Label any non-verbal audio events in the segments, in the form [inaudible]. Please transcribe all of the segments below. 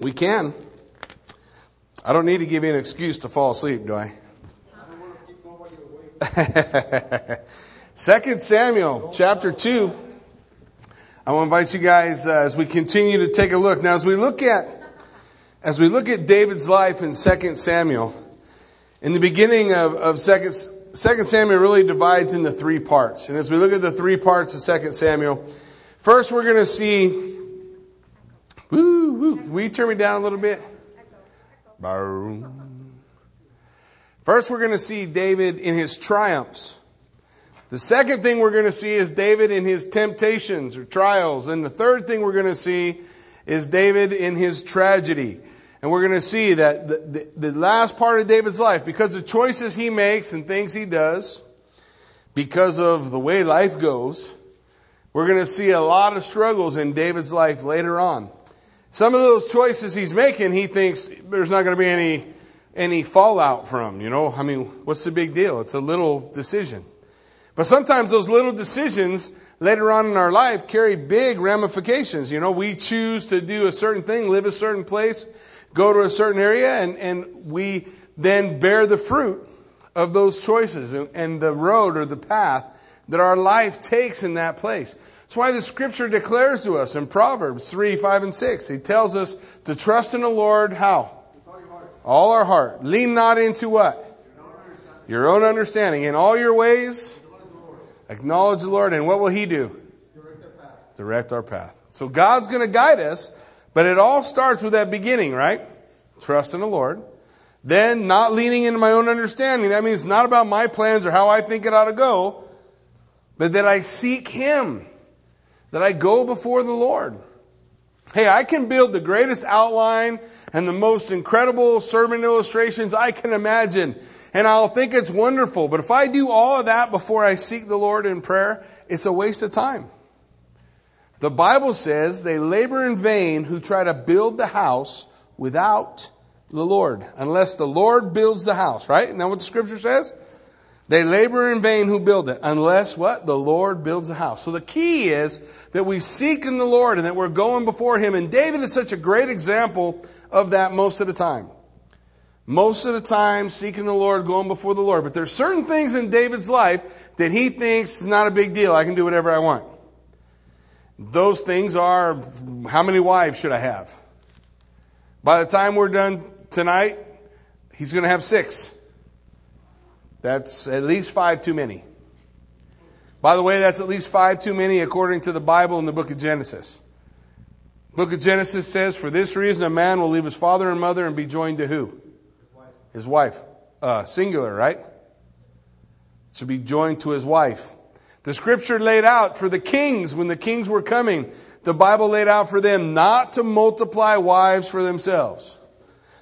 We can. I don't need to give you an excuse to fall asleep, do I? [laughs] Second Samuel chapter 2. I want to invite you guys uh, as we continue to take a look. Now, as we look at as we look at David's life in Second Samuel, in the beginning of, of Second, Second Samuel really divides into three parts. And as we look at the three parts of Second Samuel, first we're going to see. Woo. Will you turn me down a little bit? First, we're going to see David in his triumphs. The second thing we're going to see is David in his temptations or trials. And the third thing we're going to see is David in his tragedy. And we're going to see that the, the, the, last part of David's life, because of choices he makes and things he does, because of the way life goes, we're going to see a lot of struggles in David's life later on. Some of those choices he's making, he thinks there's not going to be any, any fallout from, you know? I mean, what's the big deal? It's a little decision. But sometimes those little decisions later on in our life carry big ramifications. You know, we choose to do a certain thing, live a certain place, go to a certain area, and, and we then bear the fruit of those choices and, and the road or the path that our life takes in that place. That's why the scripture declares to us in Proverbs 3, 5, and 6. He tells us to trust in the Lord how? All our heart. Lean not into what? Your own understanding. In all your ways, acknowledge the Lord. And what will He do? Direct our path. Direct our path. So God's going to guide us, but it all starts with that beginning, right? Trust in the Lord. Then, not leaning into my own understanding. That means not about my plans or how I think it ought to go, but that I seek Him that I go before the Lord. Hey, I can build the greatest outline and the most incredible sermon illustrations I can imagine, and I'll think it's wonderful. But if I do all of that before I seek the Lord in prayer, it's a waste of time. The Bible says they labor in vain who try to build the house without the Lord, unless the Lord builds the house, right? Isn't that what the scripture says? They labor in vain who build it, unless what? The Lord builds a house. So the key is that we seek in the Lord and that we're going before Him. And David is such a great example of that most of the time. Most of the time, seeking the Lord, going before the Lord. But there's certain things in David's life that he thinks is not a big deal. I can do whatever I want. Those things are, how many wives should I have? By the time we're done tonight, he's going to have six. That's at least five too many. By the way, that's at least five too many according to the Bible in the book of Genesis. Book of Genesis says, For this reason a man will leave his father and mother and be joined to who? His wife. Uh, singular, right? To be joined to his wife. The scripture laid out for the kings, when the kings were coming, the Bible laid out for them not to multiply wives for themselves.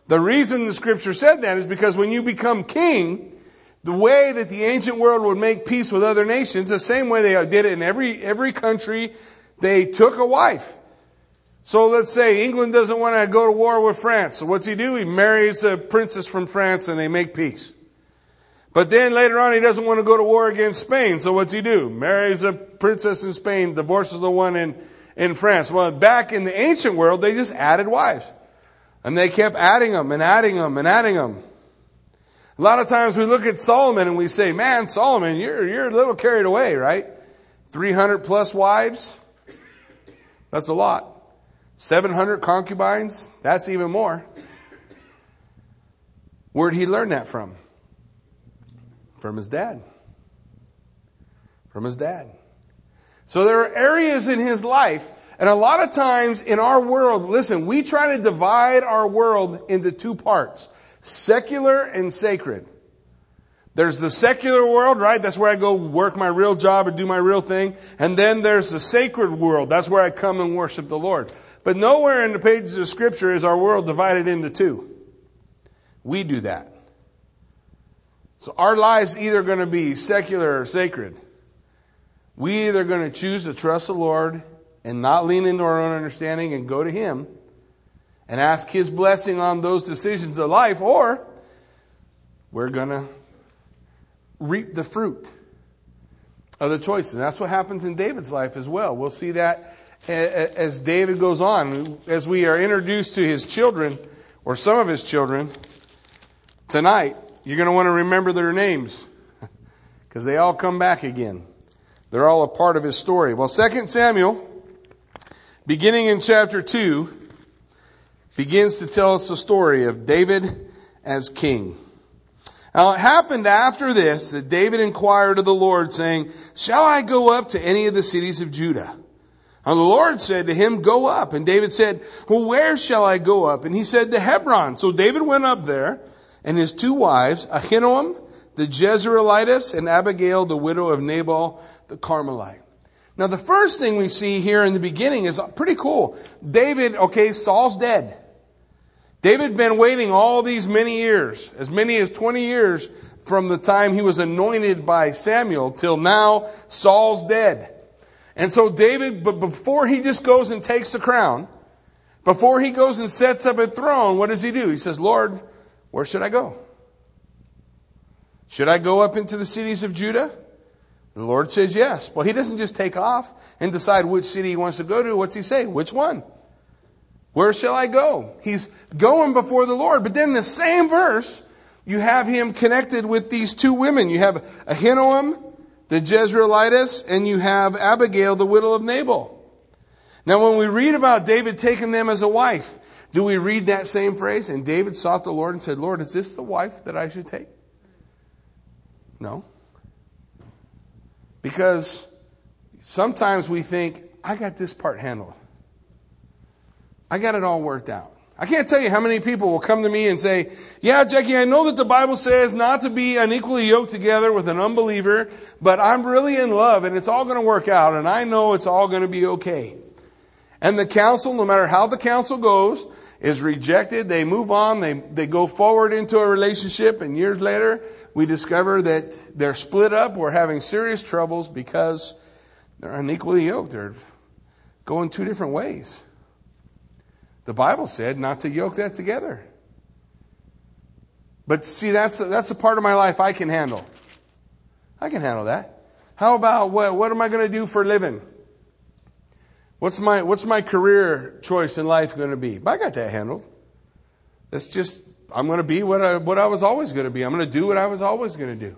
The reason the scripture said that is because when you become king, the way that the ancient world would make peace with other nations, the same way they did it in every, every country, they took a wife. So let's say England doesn't want to go to war with France. So what's he do? He marries a princess from France and they make peace. But then later on, he doesn't want to go to war against Spain. So what's he do? Marries a princess in Spain, divorces the one in, in France. Well, back in the ancient world, they just added wives. And they kept adding them and adding them and adding them. A lot of times we look at Solomon and we say, man, Solomon, you're, you're a little carried away, right? 300 plus wives? That's a lot. 700 concubines? That's even more. Where'd he learn that from? From his dad. From his dad. So there are areas in his life, and a lot of times in our world, listen, we try to divide our world into two parts secular and sacred. There's the secular world, right? That's where I go work my real job and do my real thing. And then there's the sacred world. That's where I come and worship the Lord. But nowhere in the pages of Scripture is our world divided into two. We do that. So our lives either going to be secular or sacred. We either going to choose to trust the Lord and not lean into our own understanding and go to Him and ask His blessing on those decisions of life, or we're going to reap the fruit of the choices. And that's what happens in David's life as well. We'll see that as David goes on, as we are introduced to his children, or some of his children, tonight, you're going to want to remember their names [laughs] because they all come back again. They're all a part of his story. Well, 2 Samuel, beginning in chapter 2, begins to tell us the story of David as king. Now it happened after this that David inquired of the Lord, saying, Shall I go up to any of the cities of Judah? And the Lord said to him, Go up. And David said, Well, where shall I go up? And he said, To Hebron. So David went up there, and his two wives, Ahinoam, the Jezreelitess, and Abigail, the widow of Nabal, the Carmelite. Now, the first thing we see here in the beginning is pretty cool. David, okay, Saul's dead. David been waiting all these many years, as many as 20 years from the time he was anointed by Samuel till now, Saul's dead. And so David, but before he just goes and takes the crown, before he goes and sets up a throne, what does he do? He says, Lord, where should I go? Should I go up into the cities of Judah? The Lord says yes. Well, he doesn't just take off and decide which city he wants to go to. What's he say? Which one? Where shall I go? He's going before the Lord. But then in the same verse, you have him connected with these two women. You have Ahinoam the Jezreelitess, and you have Abigail, the widow of Nabal. Now, when we read about David taking them as a wife, do we read that same phrase? And David sought the Lord and said, Lord, is this the wife that I should take? No. Because sometimes we think, I got this part handled. I got it all worked out. I can't tell you how many people will come to me and say, yeah, Jackie, I know that the Bible says not to be unequally yoked together with an unbeliever, but I'm really in love and it's all going to work out and I know it's all going to be okay. And the counsel, no matter how the counsel goes, is rejected. They move on. They, they go forward into a relationship and years later we discover that they're split up. We're having serious troubles because they're unequally yoked. They're going two different ways. The Bible said not to yoke that together. But see, that's, that's a part of my life I can handle. I can handle that. How about what, what am I going to do for a living? What's my, what's my career choice in life going to be? I got that handled. That's just, I'm going to be what I, what I was always going to be. I'm going to do what I was always going to do.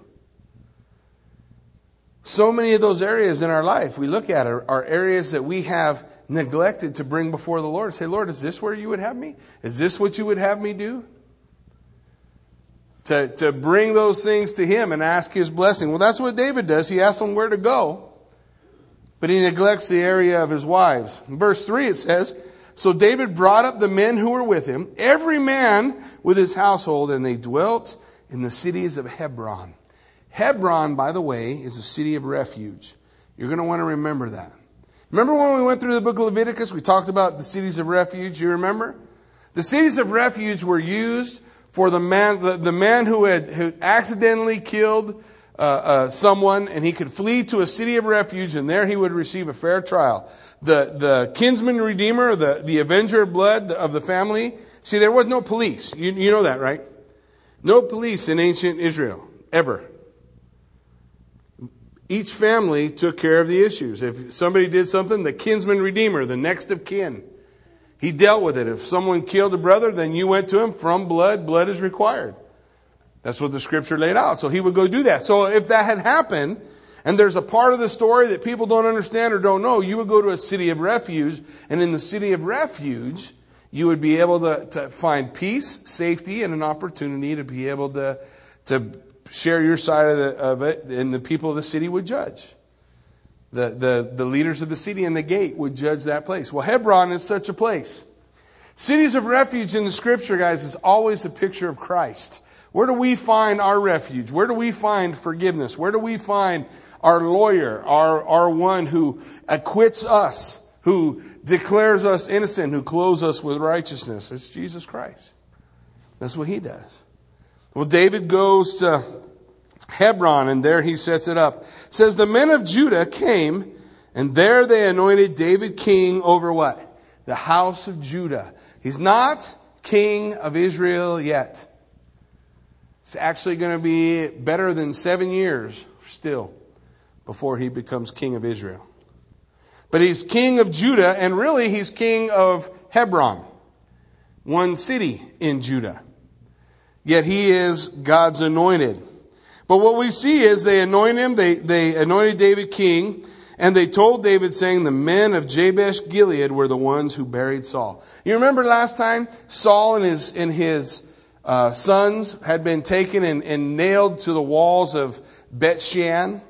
So many of those areas in our life we look at are, are areas that we have neglected to bring before the Lord. Say, Lord, is this where you would have me? Is this what you would have me do? To, to bring those things to Him and ask His blessing. Well, that's what David does. He asks him where to go, but he neglects the area of his wives. In verse 3 it says, So David brought up the men who were with him, every man with his household, and they dwelt in the cities of Hebron. Hebron, by the way, is a city of refuge. You're going to want to remember that. Remember when we went through the book of Leviticus, we talked about the cities of refuge? You remember? The cities of refuge were used for the man, the, the man who had who accidentally killed uh, uh, someone, and he could flee to a city of refuge, and there he would receive a fair trial. The the kinsman redeemer, the the avenger of blood of the family. See, there was no police. You, you know that, right? No police in ancient Israel ever. Each family took care of the issues. If somebody did something, the kinsman redeemer, the next of kin, he dealt with it. If someone killed a brother, then you went to him from blood. Blood is required. That's what the scripture laid out. So he would go do that. So if that had happened, and there's a part of the story that people don't understand or don't know, you would go to a city of refuge, and in the city of refuge, you would be able to, to find peace, safety, and an opportunity to be able to, to share your side of, the, of it, and the people of the city would judge. The, the, the leaders of the city and the gate would judge that place. Well, Hebron is such a place. Cities of refuge in the scripture, guys, is always a picture of Christ. Where do we find our refuge? Where do we find forgiveness? Where do we find our lawyer, our, our one who acquits us, who declares us innocent, who clothes us with righteousness? It's Jesus Christ. That's what he does. Well, David goes to Hebron and there he sets it up. It says the men of Judah came and there they anointed David king over what? The house of Judah. He's not king of Israel yet. It's actually going to be better than seven years still before he becomes king of Israel. But he's king of Judah, and really he's king of Hebron, one city in Judah. Yet he is God's anointed. But what we see is they anoint him, they, they anointed David king, and they told David, saying, The men of Jabesh Gilead were the ones who buried Saul. You remember last time Saul and his, and his uh, sons had been taken and, and nailed to the walls of Bet Shean?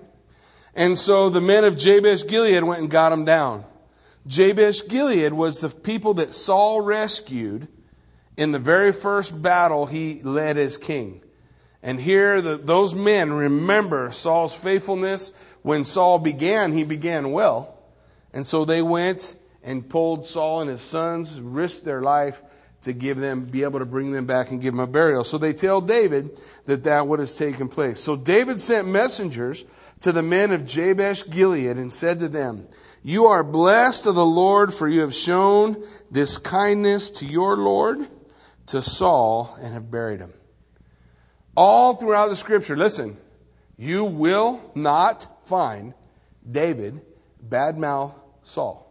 And so the men of Jabesh Gilead went and got them down. Jabesh Gilead was the people that Saul rescued in the very first battle he led as king. And here, the, those men remember Saul's faithfulness. When Saul began, he began well. And so they went and pulled Saul and his sons, risked their life to give them, be able to bring them back and give them a burial. So they tell David that that what has taken place. So David sent messengers to the men of Jabesh Gilead and said to them, You are blessed of the Lord, for you have shown this kindness to your Lord, to Saul, and have buried him. All throughout the scripture, listen, you will not find David badmouth Saul.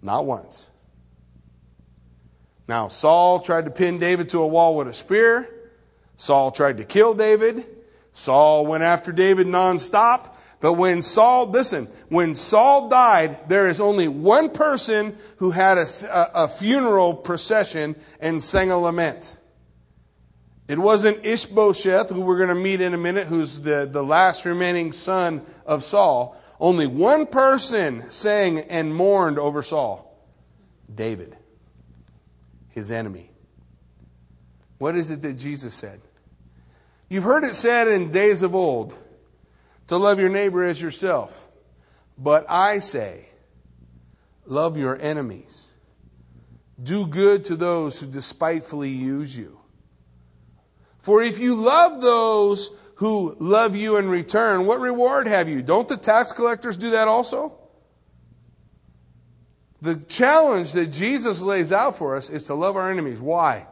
Not once. Now, Saul tried to pin David to a wall with a spear. Saul tried to kill David. Saul went after David nonstop. But when Saul, listen, when Saul died, there is only one person who had a, a, funeral procession and sang a lament. It wasn't Ishbosheth, who we're going to meet in a minute, who's the, the last remaining son of Saul. Only one person sang and mourned over Saul David, his enemy. What is it that Jesus said? You've heard it said in days of old to love your neighbor as yourself. But I say, love your enemies. Do good to those who despitefully use you. For if you love those who love you in return, what reward have you? Don't the tax collectors do that also? The challenge that Jesus lays out for us is to love our enemies. Why?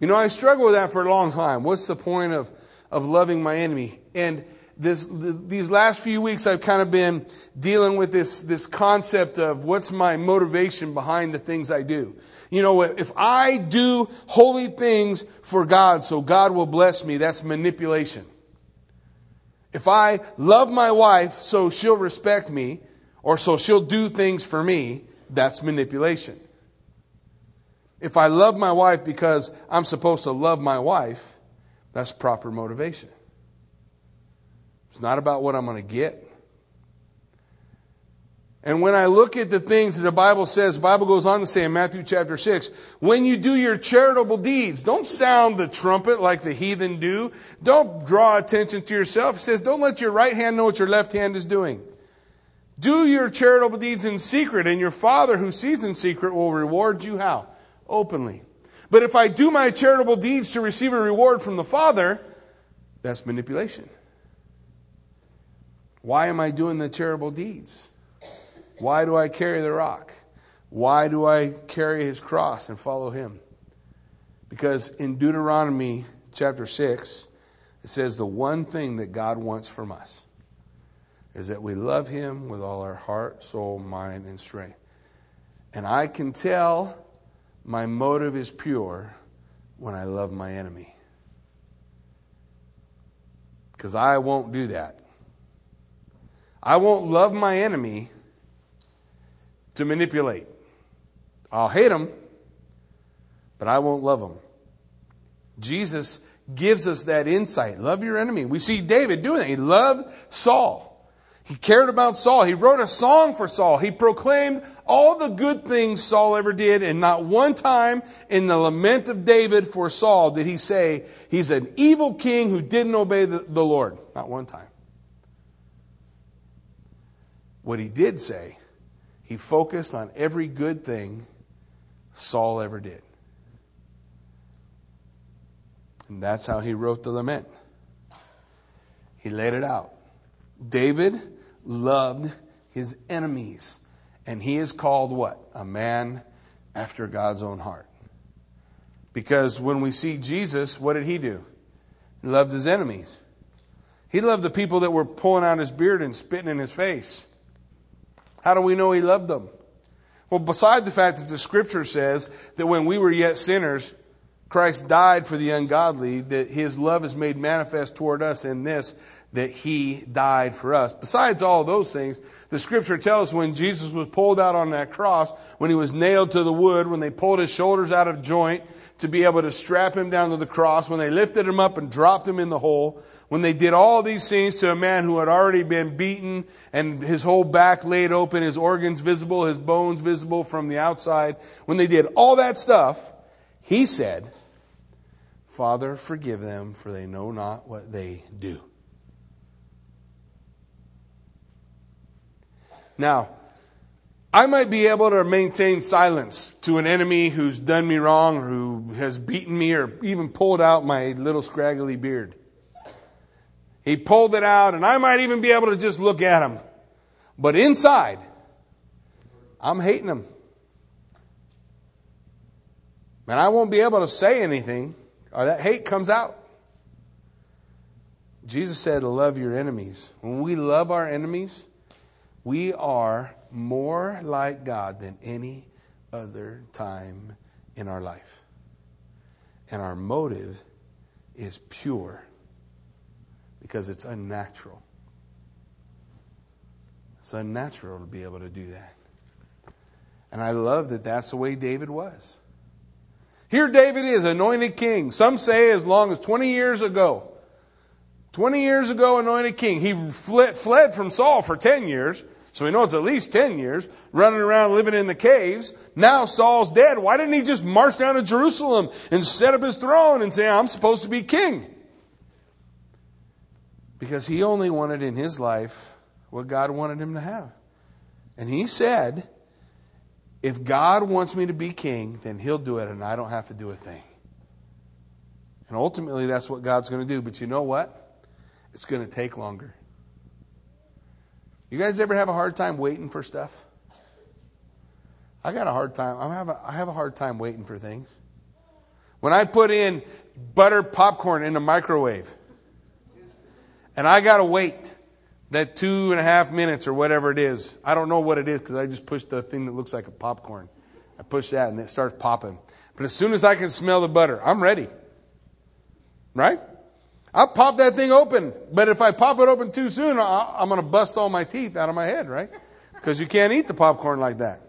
You know, I struggle with that for a long time. What's the point of, of loving my enemy? And this, these last few weeks, I've kind of been dealing with this, this concept of what's my motivation behind the things I do. You know, if I do holy things for God so God will bless me, that's manipulation. If I love my wife so she'll respect me or so she'll do things for me, that's manipulation. If I love my wife because I'm supposed to love my wife, that's proper motivation. It's not about what I'm going to get. And when I look at the things that the Bible says, the Bible goes on to say in Matthew chapter 6, when you do your charitable deeds, don't sound the trumpet like the heathen do. Don't draw attention to yourself. It says, don't let your right hand know what your left hand is doing. Do your charitable deeds in secret, and your Father who sees in secret will reward you how? openly. But if I do my charitable deeds to receive a reward from the Father, that's manipulation. Why am I doing the terrible deeds? Why do I carry the rock? Why do I carry his cross and follow him? Because in Deuteronomy chapter 6, it says the one thing that God wants from us is that we love him with all our heart, soul, mind, and strength. And I can tell my motive is pure when I love my enemy. Because I won't do that. I won't love my enemy to manipulate. I'll hate him, but I won't love him. Jesus gives us that insight. Love your enemy. We see David doing that. He loved Saul. He cared about Saul. He wrote a song for Saul. He proclaimed all the good things Saul ever did, and not one time in the lament of David for Saul did he say he's an evil king who didn't obey the, the Lord. Not one time. What he did say, he focused on every good thing Saul ever did. And that's how he wrote the lament. He laid it out. David loved his enemies. And he is called what? A man after God's own heart. Because when we see Jesus, what did he do? He loved his enemies. He loved the people that were pulling out his beard and spitting in his face. How do we know he loved them? Well, beside the fact that the scripture says that when we were yet sinners, Christ died for the ungodly, that his love is made manifest toward us in this, that he died for us. Besides all those things, the scripture tells us when Jesus was pulled out on that cross, when he was nailed to the wood, when they pulled his shoulders out of joint to be able to strap him down to the cross, when they lifted him up and dropped him in the hole, when they did all these things to a man who had already been beaten and his whole back laid open, his organs visible, his bones visible from the outside, when they did all that stuff, he said, Father, forgive them, for they know not what they do. Now, I might be able to maintain silence to an enemy who's done me wrong or who has beaten me or even pulled out my little scraggly beard. He pulled it out, and I might even be able to just look at him. But inside, I'm hating him. And I won't be able to say anything, or that hate comes out. Jesus said love your enemies. When we love our enemies, we are more like God than any other time in our life. And our motive is pure because it's unnatural. It's unnatural to be able to do that. And I love that that's the way David was. Here David is, anointed king. Some say as long as 20 years ago. 20 years ago, anointed king. He fled, from Saul for 10 years. So we know it's at least 10 years, running around living in the caves. Now Saul's dead. Why didn't he just march down to Jerusalem and set up his throne and say, I'm supposed to be king? Because he only wanted in his life what God wanted him to have. And he said, if God wants me to be king, then he'll do it and I don't have to do a thing. And ultimately, that's what God's going to do. But you know what? It's going to take longer. You guys ever have a hard time waiting for stuff? I got a hard time. I have a, I have a hard time waiting for things. When I put in butter popcorn in the microwave, and I got to wait that two and a half minutes or whatever it is. I don't know what it is because I just pushed the thing that looks like a popcorn. I push that and it starts popping. But as soon as I can smell the butter, I'm ready. Right? I'll pop that thing open. But if I pop it open too soon, I'm going to bust all my teeth out of my head, right? Because you can't eat the popcorn like that.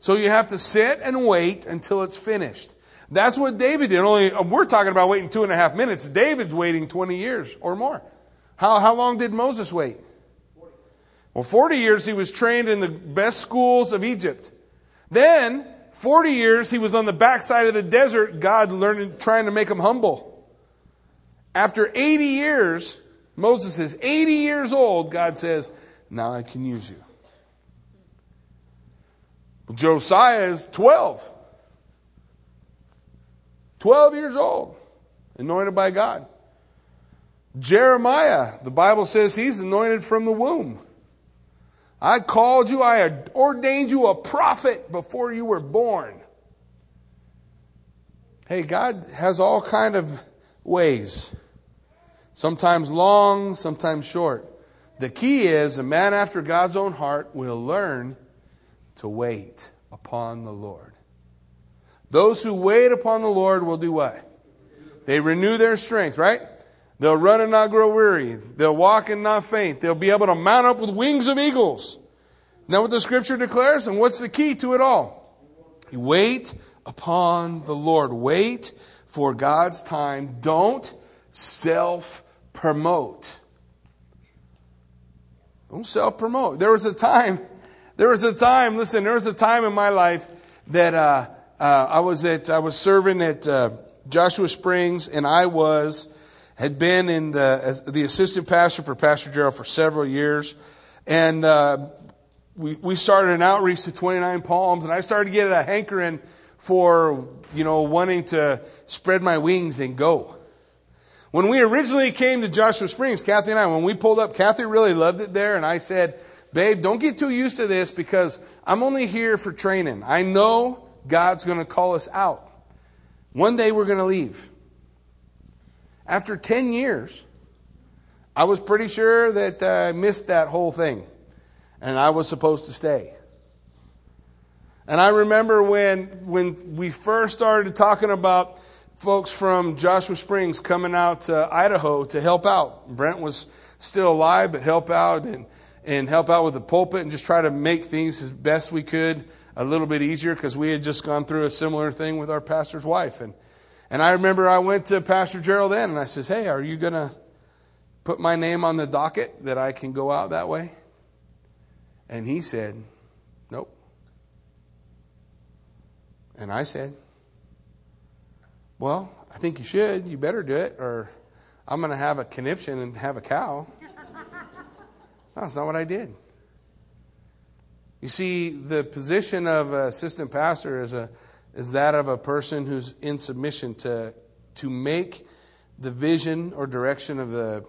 So you have to sit and wait until it's finished. That's what David did. Only uh, we're talking about waiting two and a half minutes. David's waiting 20 years or more. How, how long did Moses wait? Well, 40 years he was trained in the best schools of Egypt. Then, 40 years he was on the backside of the desert, God learning, trying to make him humble. After 80 years, Moses is 80 years old, God says, Now I can use you. Josiah is 12. 12 years old, anointed by God. Jeremiah, the Bible says he's anointed from the womb. I called you, I ordained you a prophet before you were born. Hey, God has all kind of ways. Sometimes long, sometimes short. The key is a man after God's own heart will learn to wait upon the Lord. Those who wait upon the Lord will do what? They renew their strength, right? They'll run and not grow weary. They'll walk and not faint. They'll be able to mount up with wings of eagles. Now what the scripture declares? And what's the key to it all? You wait upon the Lord. Wait for God's time. Don't self promote. Don't self promote. There was a time, [laughs] there was a time, listen, there was a time in my life that uh, uh, I was at, I was serving at uh, Joshua Springs, and I was, had been in the, the assistant pastor for Pastor Gerald for several years. And uh, we, we started an outreach to 29 Palms, and I started getting a hankering for, you know, wanting to spread my wings and go. When we originally came to Joshua Springs, Kathy and I, when we pulled up, Kathy really loved it there, and I said, Babe, don't get too used to this because I'm only here for training. I know God's going to call us out. One day we're going to leave. After 10 years, I was pretty sure that uh, I missed that whole thing. and I was supposed to stay. And I remember when, when we first started talking about folks from Joshua Springs coming out to Idaho to help out. Brent was still alive, but help out and, and help out with the pulpit and just try to make things as best we could a little bit easier because we had just gone through a similar thing with our pastor's wife. And, and I remember I went to Pastor Gerald then and I says, Hey, are you going to put my name on the docket that I can go out that way? And he said, Nope. And I said, Well, I think you should. You better do it, or I'm going to have a conniption and have a cow. no, that's not what I did. You see, the position of assistant pastor is, a, is that of a person who's in submission to, to make the vision or direction of the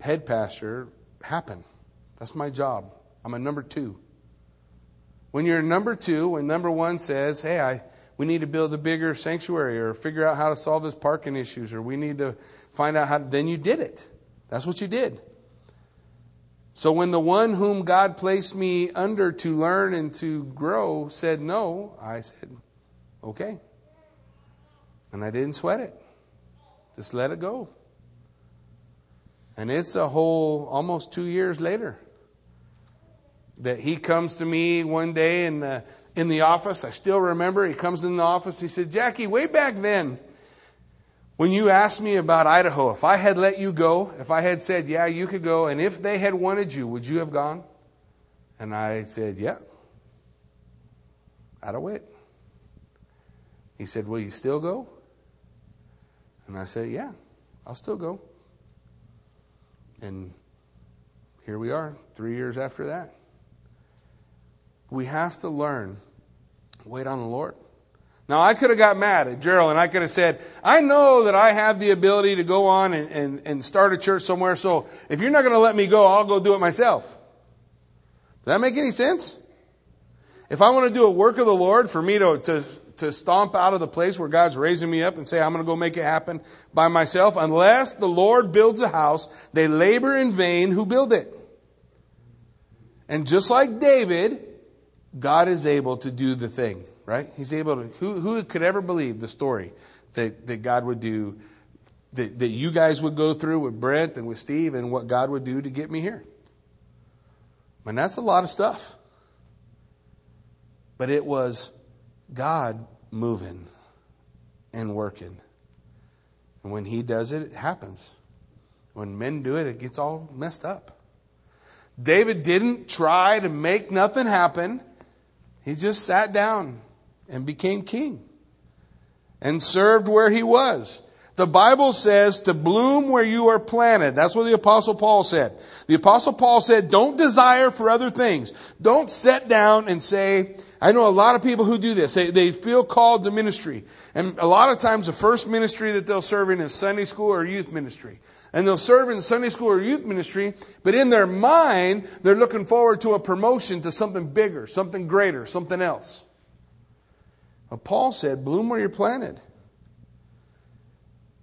head pastor happen. That's my job. I'm a number two. When you're a number two, when number one says, hey, I, we need to build a bigger sanctuary or figure out how to solve this parking issues or we need to find out how, then you did it. That's what you did. So when the one whom God placed me under to learn and to grow said no, I said, okay. And I didn't sweat it. Just let it go. And it's a whole almost two years later that he comes to me one day in the, in the office. I still remember he comes in the office. He said, Jackie, way back then, when you asked me about Idaho, if I had let you go, if I had said, yeah, you could go, and if they had wanted you, would you have gone? And I said, yeah. Out of wit. He said, will you still go? And I said, yeah, I'll still go. And here we are, three years after that. We have to learn. Wait on the Lord. Now, I could have got mad at Gerald and I could have said, I know that I have the ability to go on and, and, and start a church somewhere, so if you're not going to let me go, I'll go do it myself. Does that make any sense? If I want to do a work of the Lord for me to, to, to stomp out of the place where God's raising me up and say, I'm going to go make it happen by myself, unless the Lord builds a house, they labor in vain who build it. And just like David, God is able to do the thing, right? He's able to. Who, who could ever believe the story that, that God would do, that, that you guys would go through with Brent and with Steve and what God would do to get me here? And that's a lot of stuff. But it was God moving and working. And when He does it, it happens. When men do it, it gets all messed up. David didn't try to make nothing happen. He just sat down and became king and served where he was. The Bible says to bloom where you are planted. That's what the apostle Paul said. The apostle Paul said, don't desire for other things. Don't sit down and say, I know a lot of people who do this. They, they feel called to ministry. And a lot of times the first ministry that they'll serve in is Sunday school or youth ministry and they'll serve in Sunday school or youth ministry, but in their mind, they're looking forward to a promotion to something bigger, something greater, something else. But Paul said, bloom where you're planted.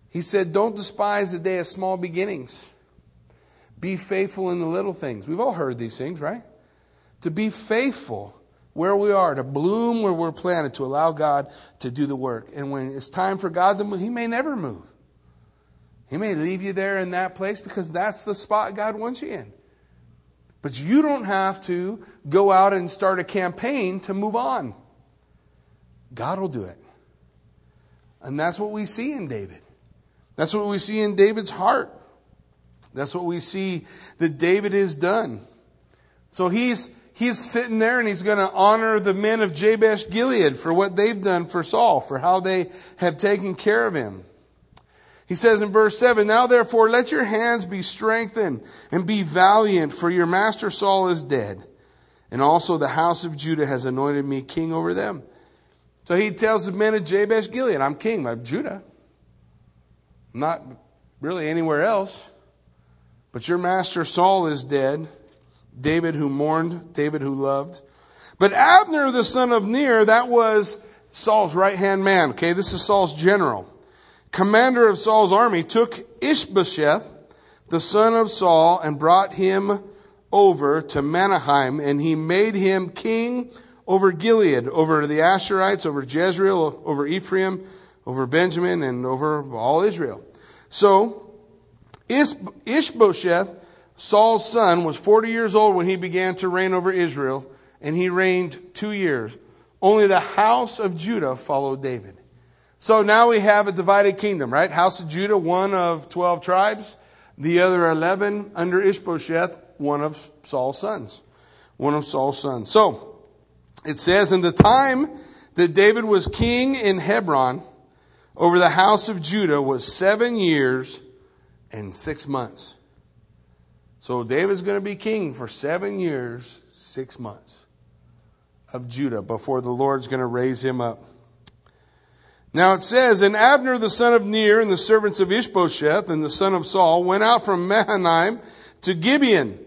He said, don't despise the day of small beginnings. Be faithful in the little things. We've all heard these things, right? To be faithful where we are, to bloom where we're planted, to allow God to do the work. And when it's time for God to move, He may never move. He may leave you there in that place because that's the spot God wants you in. But you don't have to go out and start a campaign to move on. God will do it. And that's what we see in David. That's what we see in David's heart. That's what we see that David has done. So he's he's sitting there and he's going to honor the men of Jabesh Gilead for what they've done for Saul, for how they have taken care of him. He says in verse 7, Now therefore let your hands be strengthened and be valiant, for your master Saul is dead. And also the house of Judah has anointed me king over them. So he tells the men of Jabesh Gilead, I'm king of Judah. Not really anywhere else. But your master Saul is dead. David who mourned, David who loved. But Abner, the son of Ner, that was Saul's right hand man. Okay, this is Saul's general commander of Saul's army, took Ishbosheth, the son of Saul, and brought him over to Mahanaim, and he made him king over Gilead, over the Asherites, over Jezreel, over Ephraim, over Benjamin, and over all Israel. So, Ishbosheth, Saul's son, was 40 years old when he began to reign over Israel, and he reigned two years. Only the house of Judah followed David. So now we have a divided kingdom, right? House of Judah, one of 12 tribes. The other 11 under Ishbosheth, one of Saul's sons. One of Saul's sons. So, it says, in the time that David was king in Hebron over the house of Judah was seven years and six months. So David's going to be king for seven years, six months of Judah before the Lord's going to raise him up. Now it says, And Abner the son of Ner and the servants of Ishbosheth and the son of Saul went out from Mahanaim to Gibeon.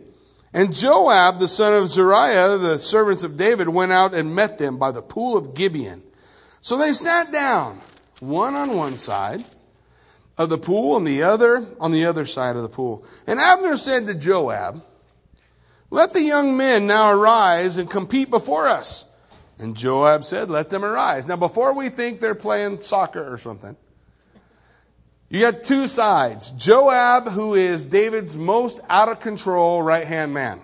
And Joab the son of Zeruiah, the servants of David, went out and met them by the pool of Gibeon. So they sat down, one on one side of the pool and the other on the other side of the pool. And Abner said to Joab, Let the young men now arise and compete before us. And Joab said, Let them arise. Now, before we think they're playing soccer or something, you got two sides. Joab, who is David's most out of control right hand man.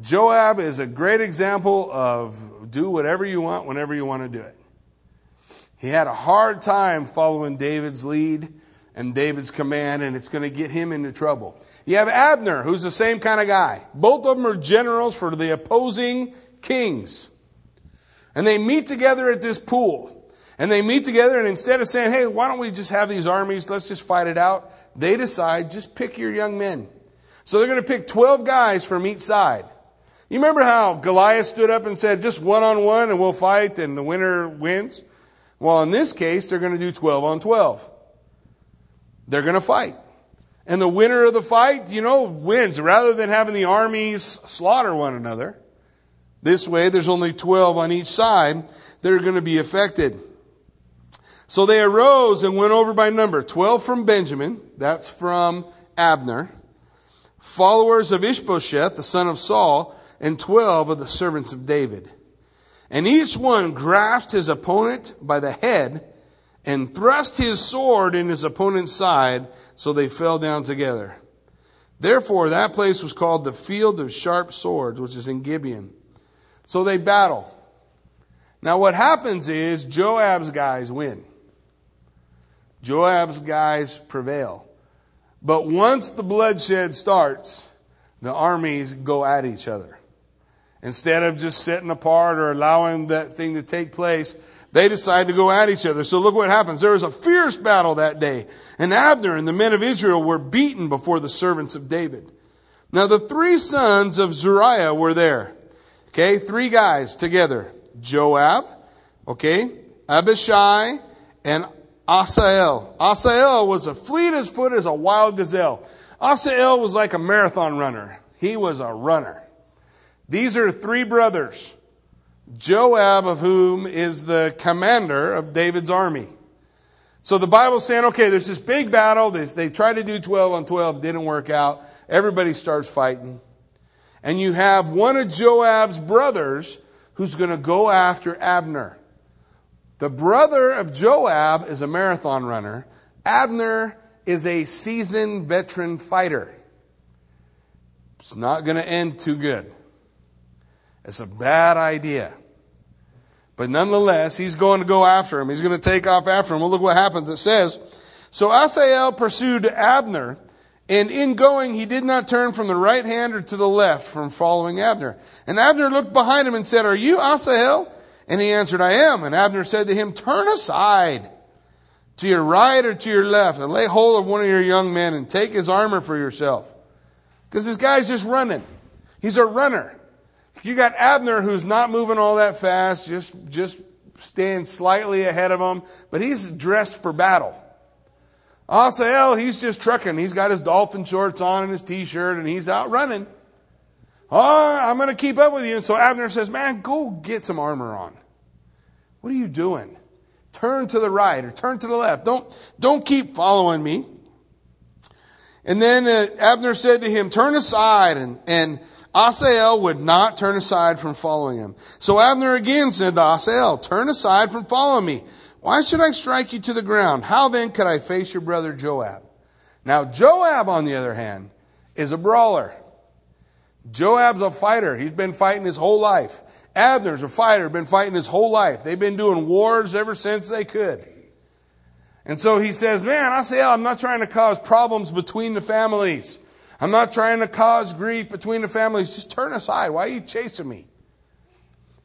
Joab is a great example of do whatever you want whenever you want to do it. He had a hard time following David's lead and David's command, and it's going to get him into trouble. You have Abner, who's the same kind of guy. Both of them are generals for the opposing kings. And they meet together at this pool. And they meet together, and instead of saying, hey, why don't we just have these armies, let's just fight it out, they decide, just pick your young men. So they're going to pick 12 guys from each side. You remember how Goliath stood up and said, just one on one and we'll fight and the winner wins? Well, in this case, they're going to do 12 on 12. They're going to fight. And the winner of the fight, you know, wins. Rather than having the armies slaughter one another, this way, there's only 12 on each side that are going to be affected. So they arose and went over by number 12 from Benjamin, that's from Abner, followers of Ishbosheth, the son of Saul, and 12 of the servants of David. And each one grasped his opponent by the head and thrust his sword in his opponent's side, so they fell down together. Therefore, that place was called the field of sharp swords, which is in Gibeon. So they battle. Now, what happens is Joab's guys win. Joab's guys prevail. But once the bloodshed starts, the armies go at each other. Instead of just sitting apart or allowing that thing to take place, they decide to go at each other. So look what happens. There was a fierce battle that day, and Abner and the men of Israel were beaten before the servants of David. Now the three sons of Zeruiah were there. Okay, three guys together. Joab, okay, Abishai, and Asahel. Asahel was a fleet as foot as a wild gazelle. Asahel was like a marathon runner. He was a runner. These are three brothers. Joab, of whom is the commander of David's army. So the Bible's saying, okay, there's this big battle. They, they tried to do 12 on 12, didn't work out. Everybody starts fighting and you have one of Joab's brothers who's going to go after Abner. The brother of Joab is a marathon runner. Abner is a seasoned veteran fighter. It's not going to end too good. It's a bad idea. But nonetheless, he's going to go after him. He's going to take off after him. Well, look what happens. It says, So Asahel pursued Abner and in going, he did not turn from the right hand or to the left from following Abner. And Abner looked behind him and said, Are you Asahel? And he answered, I am. And Abner said to him, Turn aside to your right or to your left and lay hold of one of your young men and take his armor for yourself. Because this guy's just running. He's a runner. You got Abner who's not moving all that fast, just, just staying slightly ahead of him, but he's dressed for battle. Asahel, he's just trucking. He's got his dolphin shorts on and his t-shirt and he's out running. Oh, I'm going to keep up with you. And so Abner says, man, go get some armor on. What are you doing? Turn to the right or turn to the left. Don't, don't keep following me. And then uh, Abner said to him, Turn aside. And, and Asahel would not turn aside from following him. So Abner again said to Asahel, Turn aside from following me. Why should I strike you to the ground? How then could I face your brother Joab? Now, Joab, on the other hand, is a brawler. Joab's a fighter. He's been fighting his whole life. Abner's a fighter, been fighting his whole life. They've been doing wars ever since they could. And so he says, man, I say, I'm not trying to cause problems between the families. I'm not trying to cause grief between the families. Just turn aside. Why are you chasing me?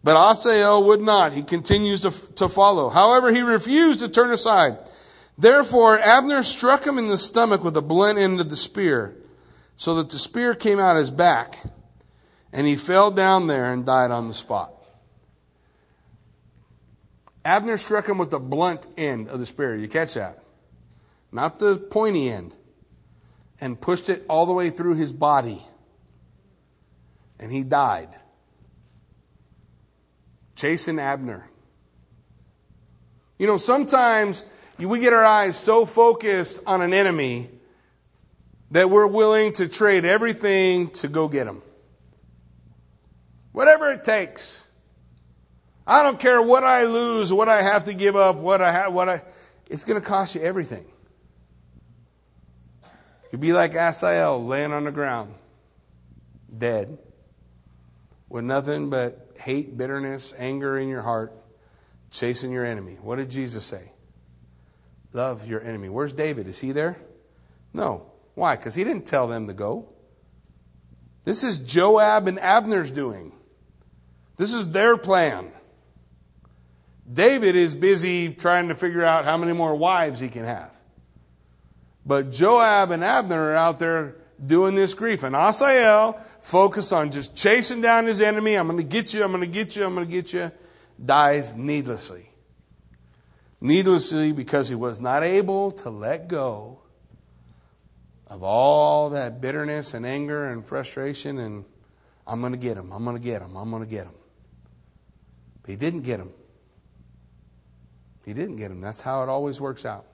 But Asahel would not. He continues to, to follow. However, he refused to turn aside. Therefore, Abner struck him in the stomach with the blunt end of the spear, so that the spear came out his back, and he fell down there and died on the spot. Abner struck him with the blunt end of the spear. You catch that? Not the pointy end. And pushed it all the way through his body. And he died. Chasing Abner. You know, sometimes we get our eyes so focused on an enemy that we're willing to trade everything to go get him. Whatever it takes. I don't care what I lose, what I have to give up, what I have, what I, it's going to cost you everything. You'd be like Asahel laying on the ground, dead, with nothing but hate, bitterness, anger in your heart, chasing your enemy. What did Jesus say? Love your enemy. Where's David? Is he there? No. Why? Because he didn't tell them to go. This is Joab and Abner's doing. This is their plan. David is busy trying to figure out how many more wives he can have. But Joab and Abner are out there doing this grief. And Asahel focused on just chasing down his enemy. I'm going to get you, I'm going to get you, I'm going to get you. Dies needlessly. Needlessly because he was not able to let go of all that bitterness and anger and frustration and I'm going to get him, I'm going to get him, I'm going to get him. But he didn't get him. He didn't get him. That's how it always works out.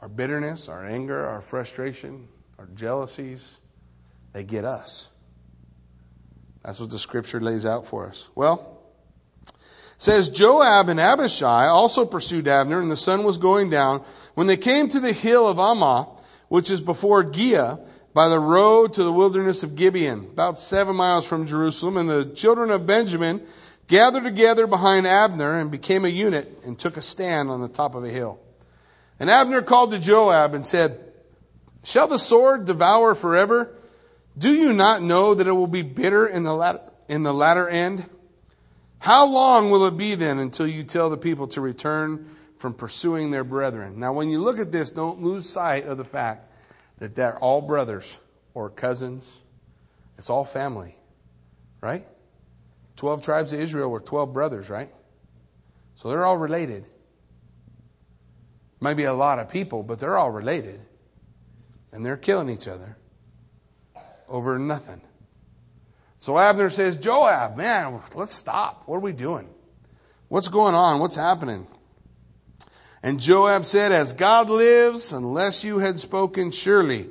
Our bitterness, our anger, our frustration, our jealousies, they get us. That's what the scripture lays out for us. Well, says Joab and Abishai also pursued Abner, and the sun was going down. When they came to the hill of Ammah, which is before Giah, by the road to the wilderness of Gibeon, about seven miles from Jerusalem, and the children of Benjamin gathered together behind Abner and became a unit and took a stand on the top of a hill. And Abner called to Joab and said, Shall the sword devour forever? Do you not know that it will be bitter in the latter, in the latter end? How long will it be then until you tell the people to return from pursuing their brethren? Now, when you look at this, don't lose sight of the fact that they're all brothers or cousins. It's all family, right? 12 tribes of Israel were 12 brothers, right? So they're all related. Might be a lot of people, but they're all related. And they're killing each other over nothing. So Abner says, Joab, man, let's stop. What are we doing? What's going on? What's happening? And Joab said, As God lives, unless you had spoken, surely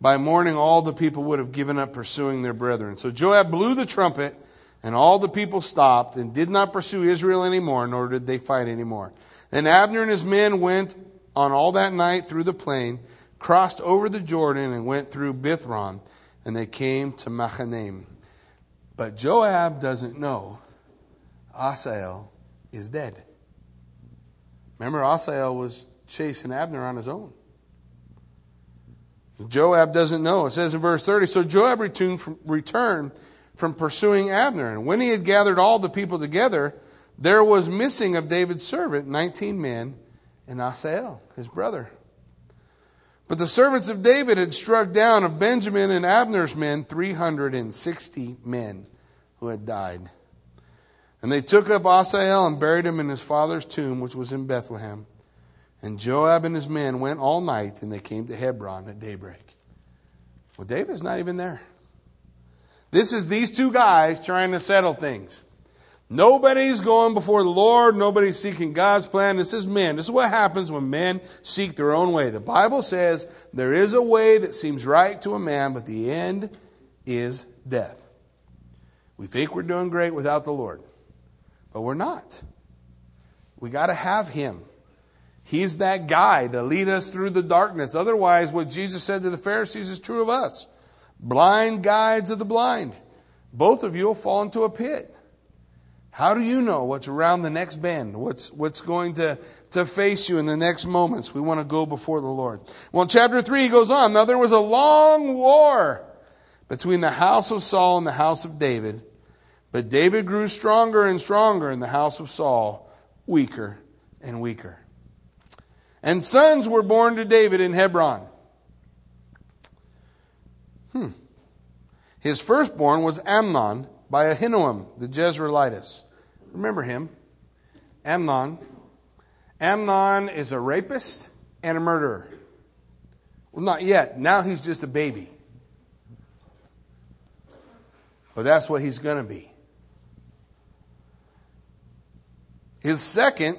by morning all the people would have given up pursuing their brethren. So Joab blew the trumpet and all the people stopped and did not pursue Israel anymore, nor did they fight anymore. Then Abner and his men went on all that night through the plain, crossed over the Jordan, and went through Bithron, and they came to Mahanaim. But Joab doesn't know Asahel is dead. Remember, Asahel was chasing Abner on his own. Joab doesn't know. It says in verse 30 So Joab returned from, returned from pursuing Abner. And when he had gathered all the people together, there was missing of David's servant 19 men and Asahel, his brother. But the servants of David had struck down of Benjamin and Abner's men 360 men who had died. And they took up Asahel and buried him in his father's tomb, which was in Bethlehem. And Joab and his men went all night, and they came to Hebron at daybreak. Well, David's not even there. This is these two guys trying to settle things. Nobody's going before the Lord. Nobody's seeking God's plan. This is men. This is what happens when men seek their own way. The Bible says there is a way that seems right to a man, but the end is death. We think we're doing great without the Lord, but we're not. We got to have Him. He's that guy to lead us through the darkness. Otherwise, what Jesus said to the Pharisees is true of us blind guides of the blind. Both of you will fall into a pit. How do you know what's around the next bend? What's, what's going to, to face you in the next moments? We want to go before the Lord. Well, in chapter 3, he goes on. Now, there was a long war between the house of Saul and the house of David. But David grew stronger and stronger in the house of Saul, weaker and weaker. And sons were born to David in Hebron. Hmm. His firstborn was Amnon by Ahinoam, the Jezreelitess. Remember him? Amnon. Amnon is a rapist and a murderer. Well, not yet. Now he's just a baby. But that's what he's going to be. His second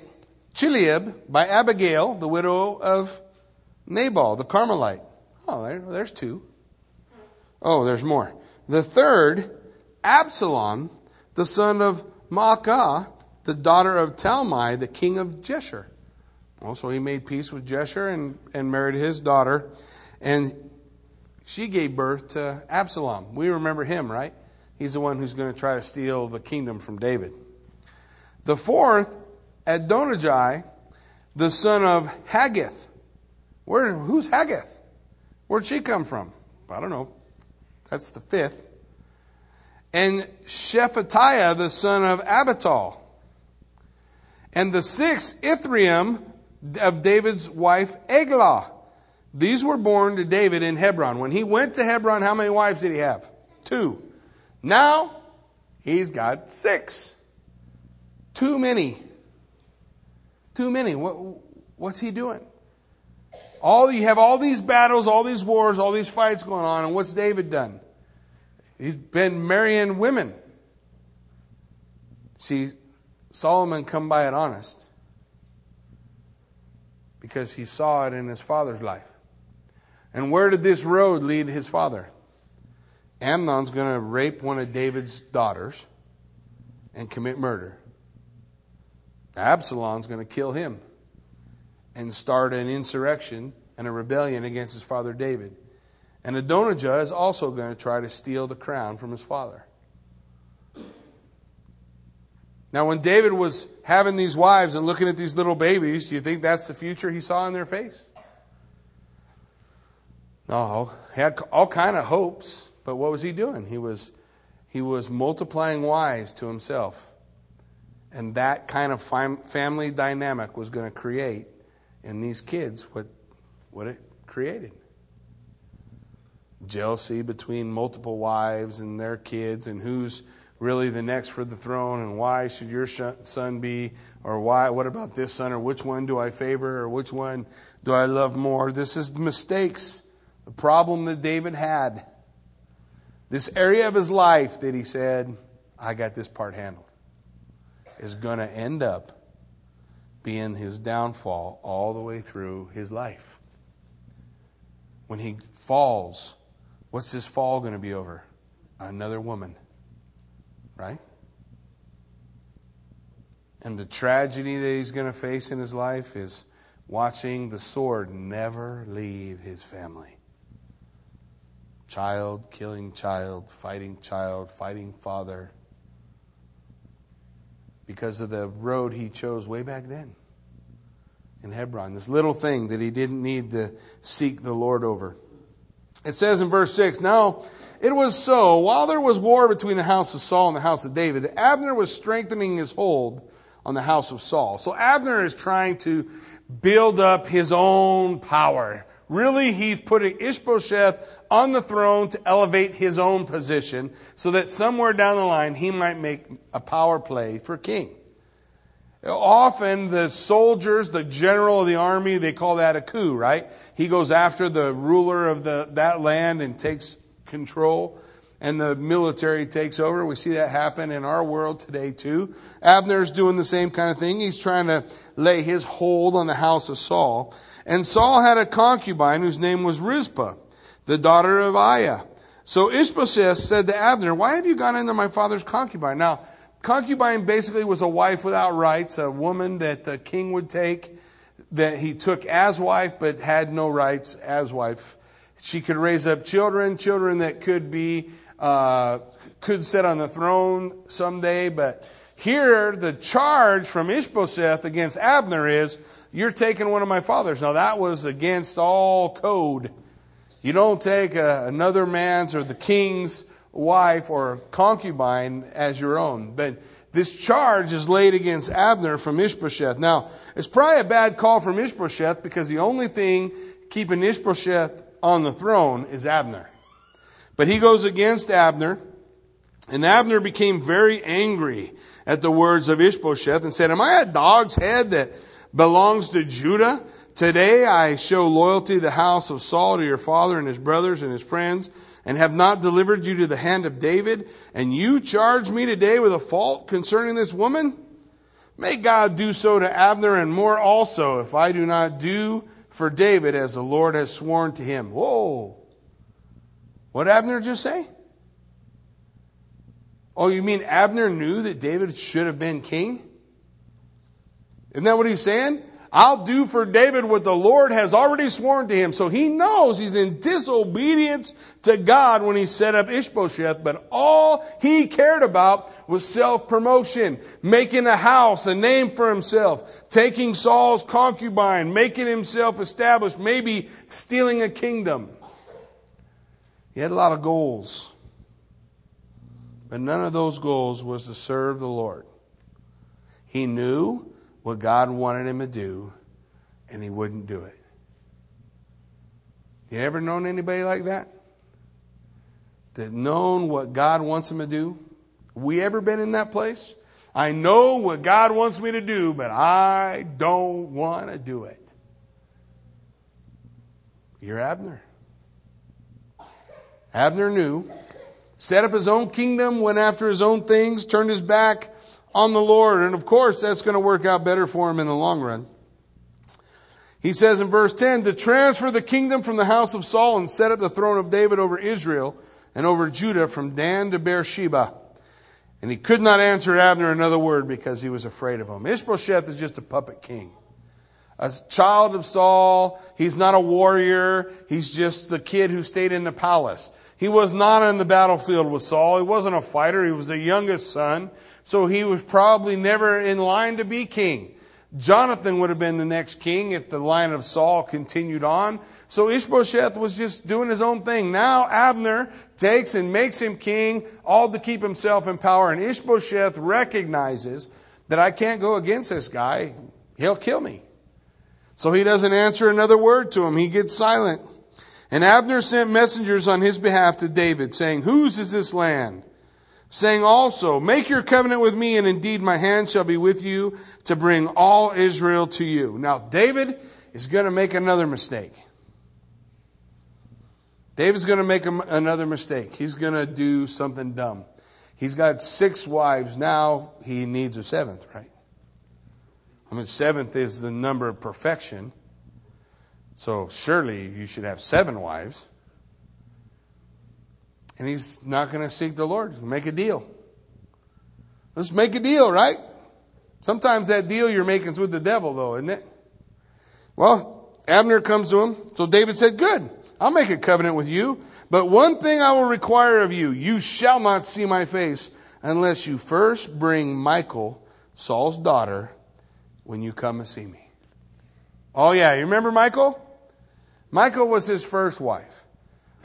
Chileab by Abigail, the widow of Nabal, the Carmelite. Oh, there, there's two. Oh, there's more. The third, Absalom, the son of Maacah, the daughter of Talmai, the king of Geshur. Also, he made peace with Geshur and, and married his daughter. And she gave birth to Absalom. We remember him, right? He's the one who's going to try to steal the kingdom from David. The fourth, Adonijah, the son of Haggith. Where, who's Haggith? Where'd she come from? I don't know. That's the fifth. And Shephatiah, the son of Abital. And the sixth, Ithream, of David's wife, Eglah. These were born to David in Hebron. When he went to Hebron, how many wives did he have? Two. Now, he's got six. Too many. Too many. What, what's he doing? All you have all these battles, all these wars, all these fights going on, and what's David done? He's been marrying women. See, Solomon come by it honest because he saw it in his father's life. And where did this road lead his father? Amnon's going to rape one of David's daughters and commit murder. Absalom's going to kill him and start an insurrection and a rebellion against his father David. And Adonijah is also going to try to steal the crown from his father. Now, when David was having these wives and looking at these little babies, do you think that's the future he saw in their face? No, he had all kind of hopes, but what was he doing? He was, he was multiplying wives to himself. And that kind of family dynamic was going to create in these kids what, what it created jealousy between multiple wives and their kids, and who's really the next for the throne, and why should your son be, or why, what about this son, or which one do I favor, or which one do I love more? This is mistakes, the problem that David had. This area of his life that he said, I got this part handled is going to end up being his downfall all the way through his life. When he falls, what's this fall going to be over? Another woman. Right? And the tragedy that he's going to face in his life is watching the sword never leave his family. Child killing child, fighting child, fighting father because of the road he chose way back then in Hebron. This little thing that he didn't need to seek the Lord over. It says in verse 6 Now it was so, while there was war between the house of Saul and the house of David, that Abner was strengthening his hold on the house of Saul. So Abner is trying to build up his own power Really, he's putting Ishbosheth on the throne to elevate his own position so that somewhere down the line he might make a power play for king. Often the soldiers, the general of the army, they call that a coup, right? He goes after the ruler of the, that land and takes control. and the military takes over. We see that happen in our world today too. Abner's doing the same kind of thing. He's trying to lay his hold on the house of Saul. And Saul had a concubine whose name was Rizpah, the daughter of Aiah. So Ishbosheth said to Abner, Why have you gone into my father's concubine? Now, concubine basically was a wife without rights, a woman that the king would take, that he took as wife, but had no rights as wife. She could raise up children, children that could be, uh, could sit on the throne someday, but here the charge from Ishbosheth against Abner is, you're taking one of my fathers. Now that was against all code. You don't take a, another man's or the king's wife or concubine as your own. But this charge is laid against Abner from Ishbosheth. Now, it's probably a bad call from Ishbosheth because the only thing keeping Ishbosheth on the throne is Abner. But he goes against Abner, and Abner became very angry at the words of Ishbosheth and said, Am I a dog's head that belongs to Judah? Today I show loyalty to the house of Saul, to your father and his brothers and his friends, and have not delivered you to the hand of David, and you charge me today with a fault concerning this woman? May God do so to Abner and more also, if I do not do for David as the Lord has sworn to him. Whoa. What Abner just say? Oh, you mean Abner knew that David should have been king? Isn't that what he's saying? I'll do for David what the Lord has already sworn to him. So he knows he's in disobedience to God when he set up Ishbosheth, but all he cared about was self-promotion, making a house, a name for himself, taking Saul's concubine, making himself established, maybe stealing a kingdom. He had a lot of goals, but none of those goals was to serve the Lord. He knew what God wanted him to do, and he wouldn't do it. You ever known anybody like that? That known what God wants him to do? We ever been in that place? I know what God wants me to do, but I don't want to do it. You're Abner. Abner knew, set up his own kingdom, went after his own things, turned his back on the Lord. And of course, that's going to work out better for him in the long run. He says in verse 10 to transfer the kingdom from the house of Saul and set up the throne of David over Israel and over Judah from Dan to Beersheba. And he could not answer Abner another word because he was afraid of him. Ishbosheth is just a puppet king. A child of Saul. He's not a warrior. He's just the kid who stayed in the palace. He was not on the battlefield with Saul. He wasn't a fighter. He was the youngest son so he was probably never in line to be king. Jonathan would have been the next king if the line of Saul continued on. So Ishbosheth was just doing his own thing. Now Abner takes and makes him king, all to keep himself in power. And Ishbosheth recognizes that I can't go against this guy. He'll kill me. So he doesn't answer another word to him. He gets silent. And Abner sent messengers on his behalf to David, saying, Whose is this land? Saying also, Make your covenant with me, and indeed my hand shall be with you to bring all Israel to you. Now, David is going to make another mistake. David's going to make another mistake. He's going to do something dumb. He's got six wives. Now he needs a seventh, right? I mean, seventh is the number of perfection. So surely you should have seven wives and he's not going to seek the Lord. Make a deal. Let's make a deal, right? Sometimes that deal you're making is with the devil, though, isn't it? Well, Abner comes to him. So David said, Good, I'll make a covenant with you. But one thing I will require of you you shall not see my face unless you first bring Michal, Saul's daughter, when you come to see me. Oh, yeah, you remember Michal? Michal was his first wife.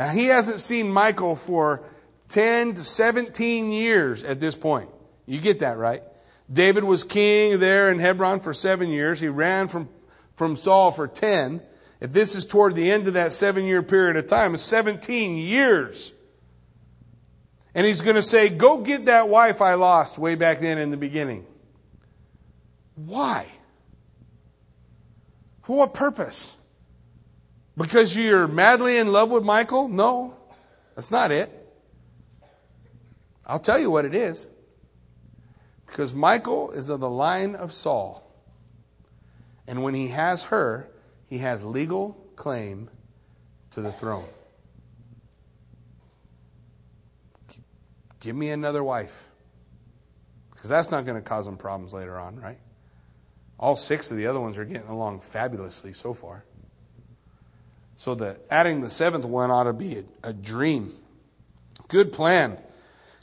Now, he hasn't seen Michal for 10 to 17 years at this point. You get that, right? David was king there in Hebron for seven years. He ran from, from Saul for 10. If this is toward the end of that seven year period of time, it's 17 years. And he's going to say, Go get that wife I lost way back then in the beginning. Why? For what purpose? Because you're madly in love with Michal? No, that's not it. I'll tell you what it is. Because Michal is of the line of Saul. And when he has her, he has legal claim to the throne. Give me another wife. Because that's not going to cause him problems later on, right? All six of the other ones are getting along fabulously so far. So that adding the seventh one ought to be a, a dream. Good plan.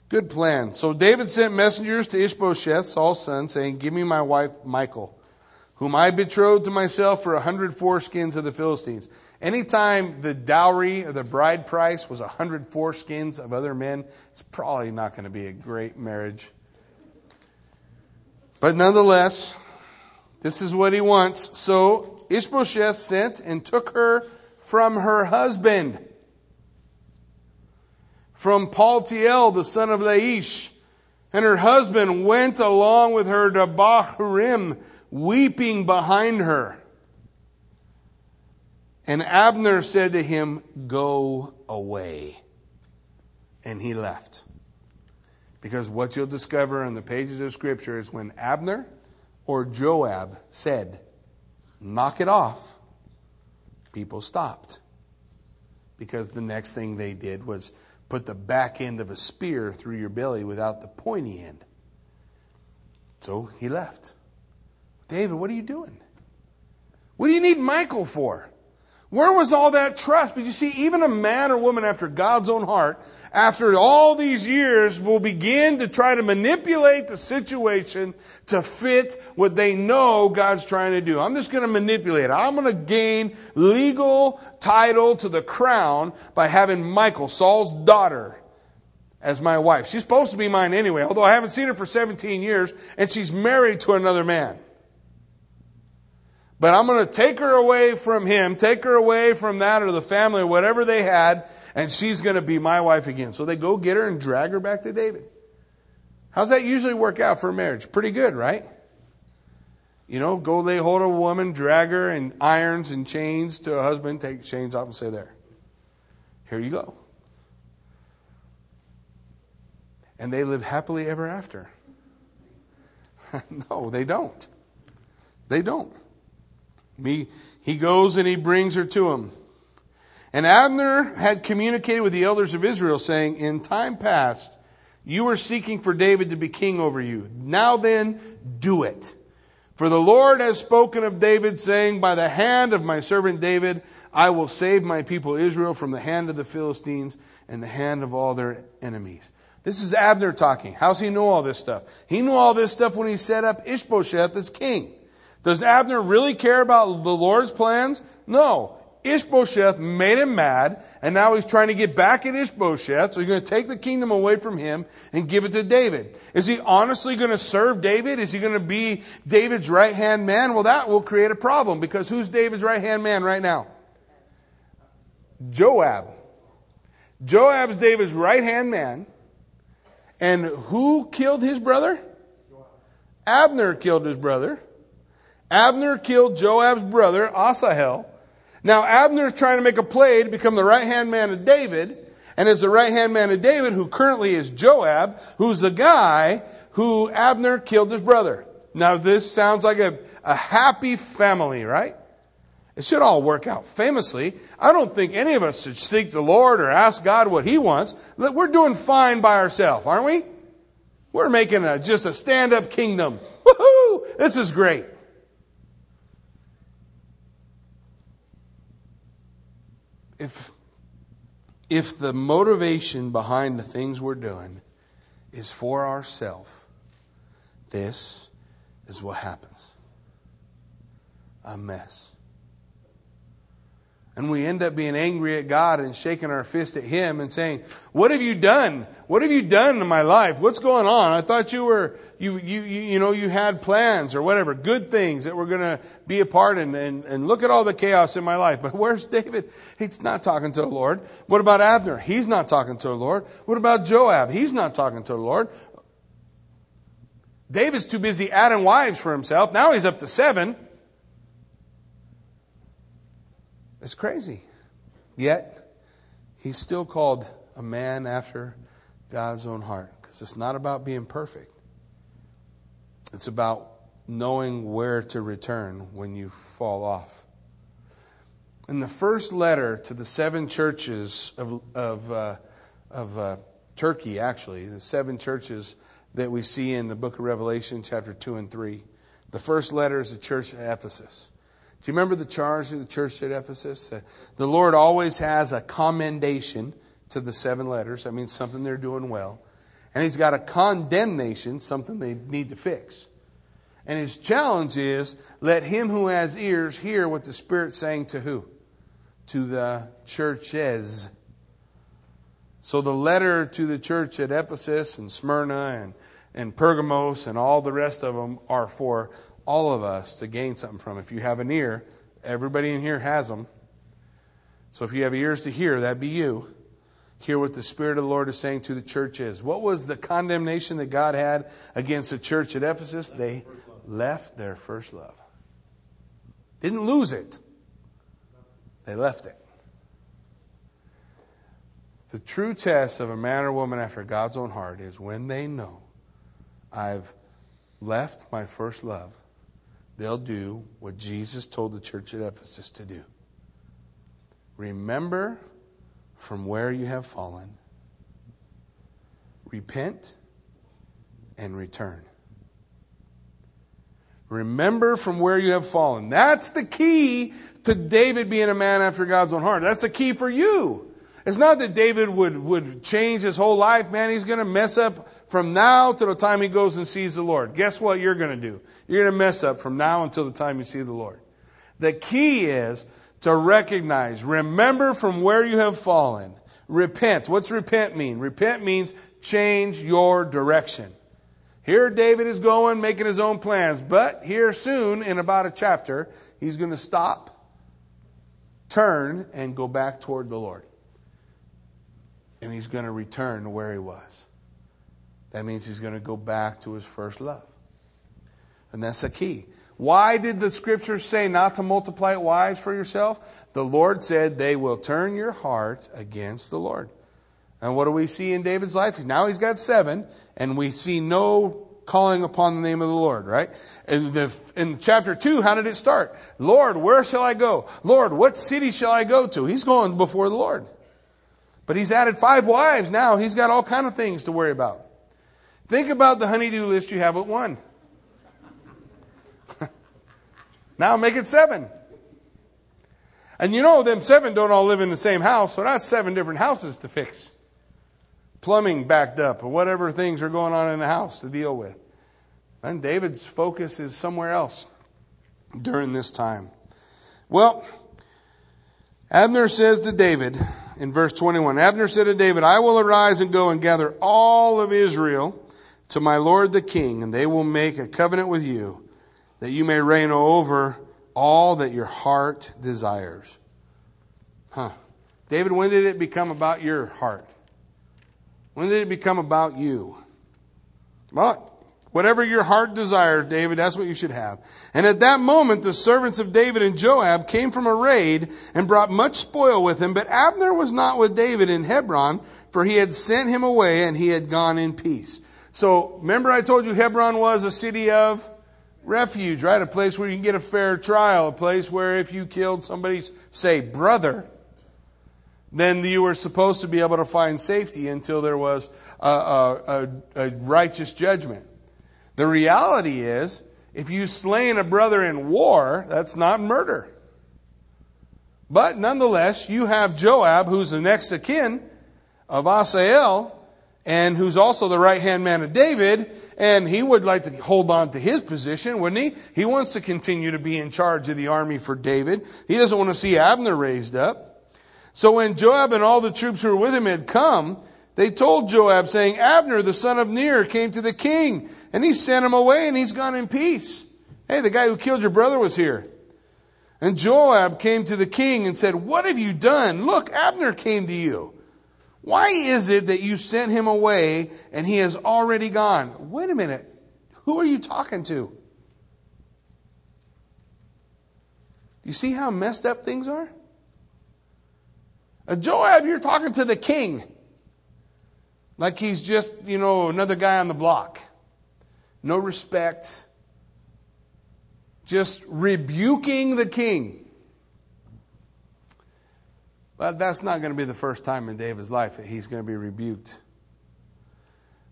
Good plan. So David sent messengers to Ishbosheth, Saul's son, saying, Give me my wife Michal, whom I betrothed to myself for a hundred foreskins of the Philistines. Anytime the dowry or the bride price was a hundred foreskins of other men, it's probably not going to be a great marriage. But nonetheless, this is what he wants. So Ishbosheth sent and took her from her husband from Paltiel, the son of Laish. And her husband went along with her to Bahurim, weeping behind her. And Abner said to him, Go away. And he left. Because what you'll discover in the pages of Scripture is when Abner or Joab said, Knock it off, people stopped. Because the next thing they did was put the back end of a spear through your belly without the pointy end. So he left. David, what are you doing? What do you need Michal for? Where was all that trust? But you see, even a man or woman after God's own heart, after all these years, will begin to try to manipulate the situation to fit what they know God's trying to do. I'm just going to manipulate it. I'm going to gain legal title to the crown by having Michal, Saul's daughter, as my wife. She's supposed to be mine anyway, although I haven't seen her for 17 years, and she's married to another man. But I'm going to take her away from him, take her away from that or the family or whatever they had, and she's going to be my wife again. So they go get her and drag her back to David. How's that usually work out for a marriage? Pretty good, right? You know, go lay hold of a woman, drag her in irons and chains to a husband, take chains off and say, There, here you go. And they live happily ever after. [laughs] no, they don't. They don't. He, he goes and he brings her to him. And Abner had communicated with the elders of Israel, saying, In time past, you were seeking for David to be king over you. Now then, do it. For the Lord has spoken of David, saying, By the hand of my servant David, I will save my people Israel from the hand of the Philistines and the hand of all their enemies. This is Abner talking. How's he know all this stuff? He knew all this stuff when he set up Ishbosheth as king. Does Abner really care about the Lord's plans? No. Ishbosheth made him mad, and now he's trying to get back at Ishbosheth, so he's going to take the kingdom away from him and give it to David. Is he honestly going to serve David? Is he going to be David's right hand man? Well, that will create a problem because who's David's right hand man right now? Joab. Joab's David's right hand man. And who killed his brother? Abner killed his brother. Abner killed Joab's brother, Asahel. Now, Abner is trying to make a play to become the right hand man of David. And as the right hand man of David, who currently is Joab, who's the guy who Abner killed his brother. Now, this sounds like a, a happy family, right? It should all work out famously. I don't think any of us should seek the Lord or ask God what He wants. We're doing fine by ourselves, aren't we? We're making a, just a stand up kingdom. Woohoo! This is great. If if the motivation behind the things we're doing is for ourselves, this is what happens. A mess. And we end up being angry at God and shaking our fist at Him and saying, What have you done? What have you done in my life? What's going on? I thought you were, you, you, you, you know, you had plans or whatever, good things that were going to be a part in, and, and look at all the chaos in my life. But where's David? He's not talking to the Lord. What about Abner? He's not talking to the Lord. What about Joab? He's not talking to the Lord. David's too busy adding wives for himself. Now he's up to seven. It's crazy. Yet, he's still called a man after God's own heart because. It's not about being perfect. It's about knowing where to return when you fall off. In the first letter to the seven churches of, of, uh, of uh, Turkey, actually, the seven churches that we see in the book of Revelation, chapter 2 and 3, the first letter is the church at Ephesus. Do you remember the charge of the church at Ephesus? Uh, the Lord always has a commendation to the seven letters. That means something they're doing well. And He's got a condemnation, something they need to fix. And His challenge is let him who has ears hear what the Spirit's saying to who? To the churches. So the letter to the church at Ephesus and Smyrna and, and Pergamos and all the rest of them are for all of us to gain something from. If you have an ear, everybody in here has them. So if you have ears to hear, that'd be you. Hear what the Spirit of the Lord is saying to the church is. What was the condemnation that God had against the church at Ephesus? They left their first love. Didn't lose it, they left it. The true test of a man or woman after God's own heart is when they know I've left my first love they'll do what Jesus told the church at Ephesus to do. Remember from where you have fallen, repent, and return. Remember from where you have fallen. That's the key to David being a man after God's own heart. That's the key for you. It's not that David would, would change his whole life, man. He's going to mess up from now to the time he goes and sees the Lord. Guess what you're going to do? You're going to mess up from now until the time you see the Lord. The key is to recognize, remember from where you have fallen. Repent. What's repent mean? Repent means change your direction. Here David is going, making his own plans, but here soon, in about a chapter, he's going to stop, turn, and go back toward the Lord and he's going to return to where he was. That means he's going to go back to his first love. And that's the key. Why did the scriptures say not to multiply wives for yourself? The Lord said they will turn your heart against the Lord. And what do we see in David's life? Now he's got seven, and we see no calling upon the name of the Lord, right? In, the, in chapter 2, how did it start? Lord, where shall I go? Lord, what city shall I go to? He's going before the Lord. But he's added five wives now. He's got all kind of things to worry about. Think about the honeydew list you have with one. [laughs] now make it seven. And you know, them seven don't all live in the same house, so that's seven different houses to fix. Plumbing backed up, or whatever things are going on in the house to deal with. And David's focus is somewhere else during this time. Well, Abner says to David, in verse 21. Abner said to David, I will arise and go and gather all of Israel to my lord the king, and they will make a covenant with you, that you may reign over all that your heart desires. Huh. David, when did it become about your heart? When did it become about you? Well, Whatever your heart desires, David, that's what you should have. And at that moment, the servants of David and Joab came from a raid and brought much spoil with him. But Abner was not with David in Hebron, for he had sent him away and he had gone in peace. So remember I told you Hebron was a city of refuge, right? A place where you can get a fair trial, a place where if you killed somebody's, say, brother, then you were supposed to be able to find safety until there was a, a, a, a righteous judgment. The reality is, if you slain a brother in war, that's not murder. But nonetheless, you have Joab, who's the next of kin of Asahel, and who's also the right hand man of David, and he would like to hold on to his position, wouldn't he? He wants to continue to be in charge of the army for David. He doesn't want to see Abner raised up. So when Joab and all the troops who were with him had come, they told Joab, saying, Abner, the son of Ner, came to the king, and he sent him away, and he's gone in peace. Hey, the guy who killed your brother was here. And Joab came to the king and said, What have you done? Look, Abner came to you. Why is it that you sent him away and he has already gone? Wait a minute. Who are you talking to? You see how messed up things are? Uh, Joab, you're talking to the king. Like he's just, you know, another guy on the block. No respect. Just rebuking the king. But that's not going to be the first time in David's life that he's going to be rebuked.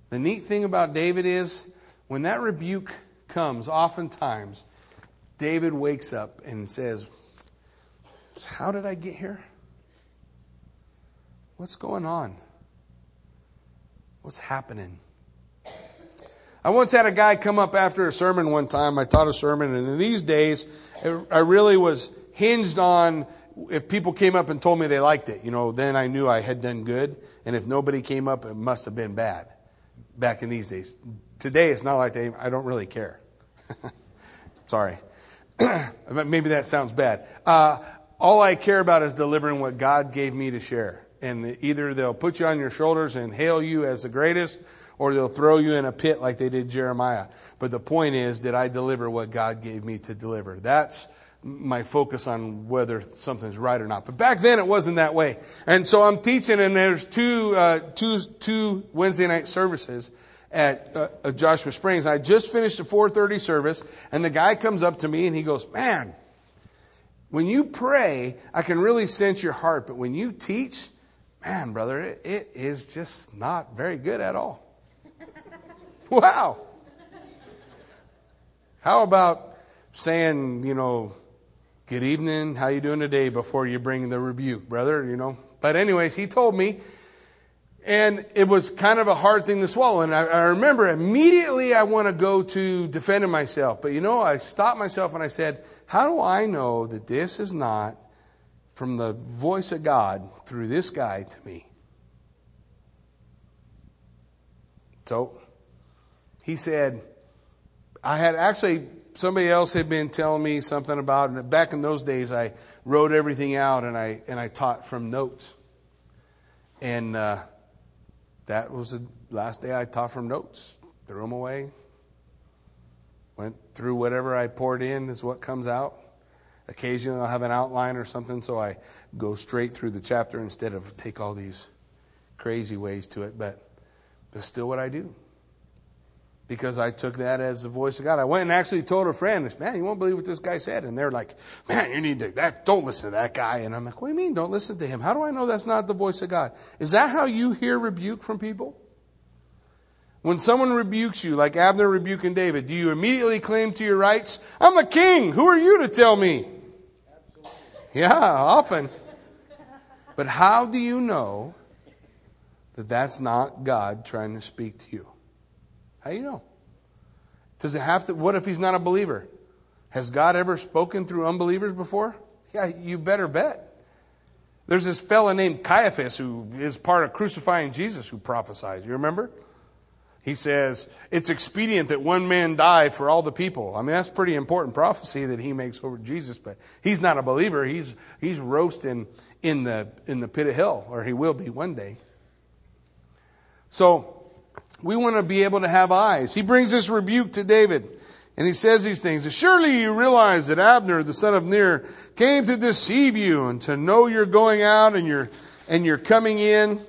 The neat thing about David is when that rebuke comes, oftentimes, David wakes up and says, How did I get here? What's going on? What's happening? I once had a guy come up after a sermon one time. I taught a sermon, and in these days, I really was hinged on if people came up and told me they liked it, you know, then I knew I had done good. And if nobody came up, it must have been bad back in these days. Today, it's not like they, I don't really care. [laughs] Sorry. [clears throat] Maybe that sounds bad. Uh, all I care about is delivering what God gave me to share. And either they'll put you on your shoulders and hail you as the greatest, or they'll throw you in a pit like they did Jeremiah. But the point is, did I deliver what God gave me to deliver? That's my focus on whether something's right or not. But back then it wasn't that way. And so I'm teaching, and there's two, uh, two, two Wednesday night services at uh, Joshua Springs. I just finished a 4:30 service, and the guy comes up to me and he goes, "Man, when you pray, I can really sense your heart, but when you teach, man, brother, it, it is just not very good at all." [laughs] wow. How about saying, you know, good evening, how you doing today before you bring the rebuke, brother, you know? But anyways, he told me and it was kind of a hard thing to swallow. And I, I remember immediately I want to go to defending myself. But you know, I stopped myself and I said, How do I know that this is not from the voice of God through this guy to me? So he said, I had actually, somebody else had been telling me something about it. Back in those days, I wrote everything out and I, and I taught from notes. And, uh, that was the last day I taught from notes. Threw them away. Went through whatever I poured in is what comes out. Occasionally I'll have an outline or something, so I go straight through the chapter instead of take all these crazy ways to it. But that's still what I do because I took that as the voice of God. I went and actually told a friend, man, you won't believe what this guy said. And they're like, man, you need to, that, don't listen to that guy. And I'm like, what do you mean don't listen to him? How do I know that's not the voice of God? Is that how you hear rebuke from people? When someone rebukes you, like Abner rebuking David, do you immediately claim to your rights? I'm a king. Who are you to tell me? Yeah, often. But how do you know that that's not God trying to speak to you? How do you know? Does it have to? What if he's not a believer? Has God ever spoken through unbelievers before? Yeah, you better bet. There's this fellow named Caiaphas who is part of crucifying Jesus who prophesies. You remember? He says, It's expedient that one man die for all the people. I mean, that's pretty important prophecy that he makes over Jesus, but he's not a believer. He's, he's roasting in the, in the pit of hell, or he will be one day. So, we want to be able to have eyes. He brings this rebuke to David. And he says these things. Surely you realize that Abner, the son of Ner, came to deceive you and to know you're going out and you're, and you're coming in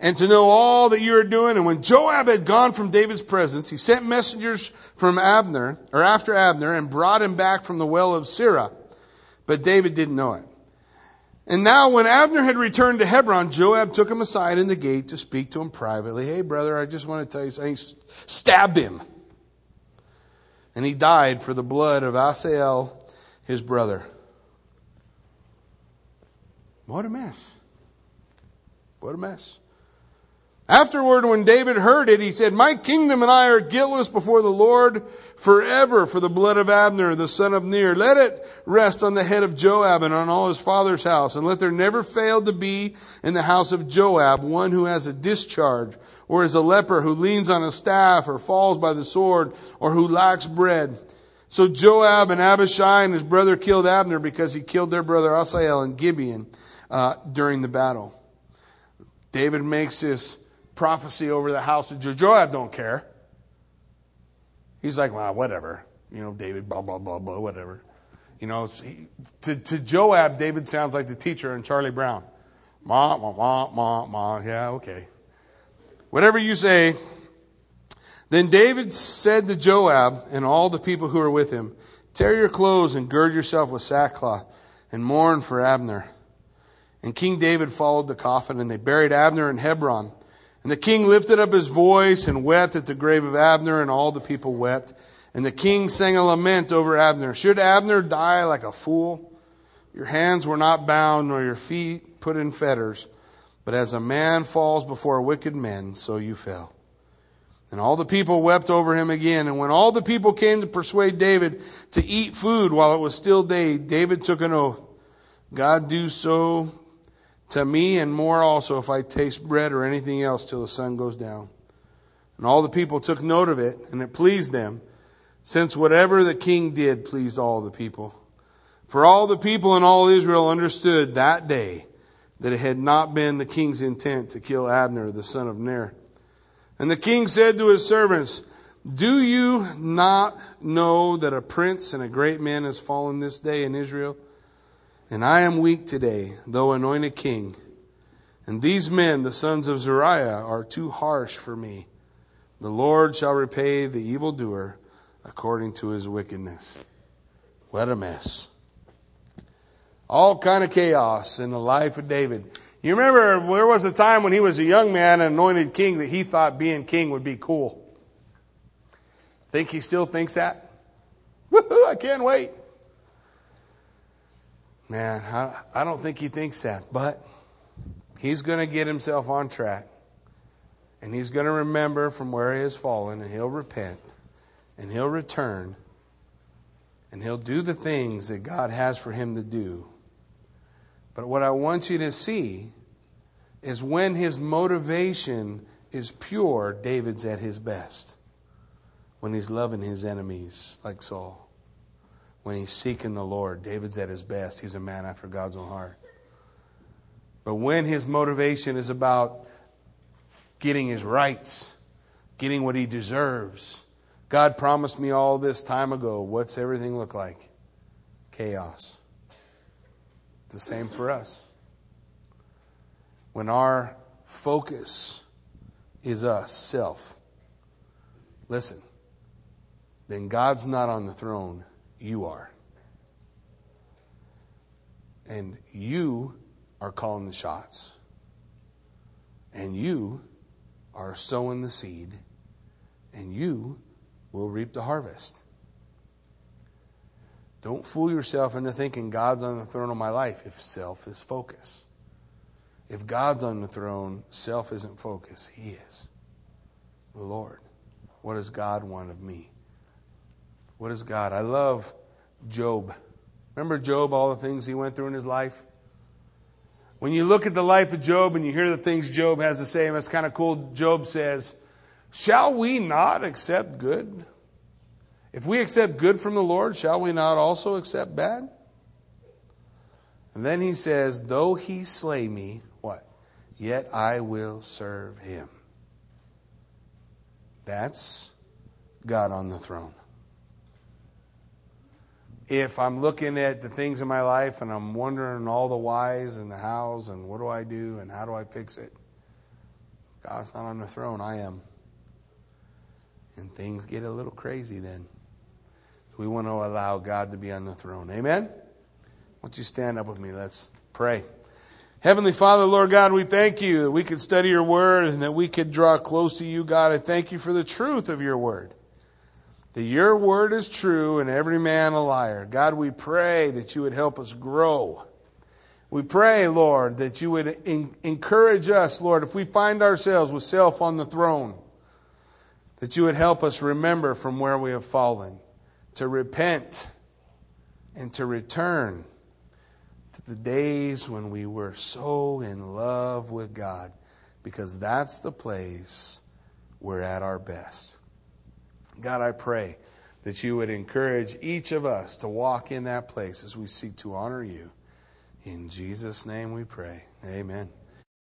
and to know all that you are doing. And when Joab had gone from David's presence, he sent messengers from Abner, or after Abner, and brought him back from the well of Sirah. But David didn't know it. And now, when Abner had returned to Hebron, Joab took him aside in the gate to speak to him privately. Hey, brother, I just want to tell you something. He stabbed him. And he died for the blood of Asahel, his brother. What a mess. What a mess. Afterward, when David heard it, he said, My kingdom and I are guiltless before the Lord forever for the blood of Abner, the son of Ner. Let it rest on the head of Joab and on all his father's house, and let there never fail to be in the house of Joab one who has a discharge, or is a leper who leans on a staff, or falls by the sword, or who lacks bread. So Joab and Abishai and his brother killed Abner because he killed their brother Asahel in Gibeon uh, during the battle. David makes this prophecy over the house of Joab don't care. He's like, well, whatever. You know, David, blah, blah, blah, blah, whatever. You know, to, to Joab, David sounds like the teacher in Charlie Brown. Ma, ma, ma, ma, ma. Yeah, okay. Whatever you say. Then David said to Joab and all the people who were with him, Tear your clothes and gird yourself with sackcloth and mourn for Abner. And King David followed the coffin and they buried Abner in Hebron. And the king lifted up his voice and wept at the grave of Abner and all the people wept. And the king sang a lament over Abner. Should Abner die like a fool? Your hands were not bound nor your feet put in fetters. But as a man falls before wicked men, so you fell. And all the people wept over him again. And when all the people came to persuade David to eat food while it was still day, David took an oath. God do so to me and more also if I taste bread or anything else till the sun goes down. And all the people took note of it, and it pleased them, since whatever the king did pleased all the people. For all the people in all Israel understood that day that it had not been the king's intent to kill Abner, the son of Ner. And the king said to his servants, Do you not know that a prince and a great man has fallen this day in Israel? And I am weak today, though anointed king. And these men, the sons of Zeruiah, are too harsh for me. The Lord shall repay the evildoer according to his wickedness. What a mess all kind of chaos in the life of David. You remember there was a time when he was a young man and anointed king that he thought being king would be cool. Think he still thinks that? [laughs] Woohoo, I can't wait. Man, I, I don't think he thinks that, but he's going to get himself on track. And he's going to remember from where he has fallen, and he'll repent, and he'll return, and he'll do the things that God has for him to do. But what I want you to see is when his motivation is pure, David's at his best. When he's loving his enemies, like Saul. When he's seeking the Lord, David's at his best. He's a man after God's own heart. But when his motivation is about getting his rights, getting what he deserves, God promised me all this time ago. What's everything look like? Chaos. It's the same for us. When our focus is us, self, listen, then God's not on the throne, you are. And you are calling the shots. And you are sowing the seed. And you will reap the harvest. Don't fool yourself into thinking God's on the throne of my life if self is focus. If God's on the throne, self isn't focus. He is. The Lord. What does God want of me? What is God? I love Job. Remember Job, all the things he went through in his life? When you look at the life of Job and you hear the things Job has to say, and it's kind of cool, Job says, Shall we not accept good if we accept good from the Lord, shall we not also accept bad? And then he says, Though he slay me, what? Yet I will serve him. That's God on the throne. If I'm looking at the things in my life and I'm wondering all the whys and the hows and what do I do and how do I fix it, God's not on the throne. I am. And things get a little crazy then. So We want to allow God to be on the throne. Amen? Why don't you stand up with me? Let's pray. Heavenly Father, Lord God, we thank you that we could study your word and that we could draw close to you, God. I thank you for the truth of your word. That your word is true and every man a liar. God, we pray that you would help us grow. We pray, Lord, that you would in- encourage us, Lord, if we find ourselves with self on the throne, that you would help us remember from where we have fallen to repent and to return to the days when we were so in love with God, because that's the place we're at our best. God, I pray that you would encourage each of us to walk in that place as we seek to honor you. In Jesus' name we pray. Amen.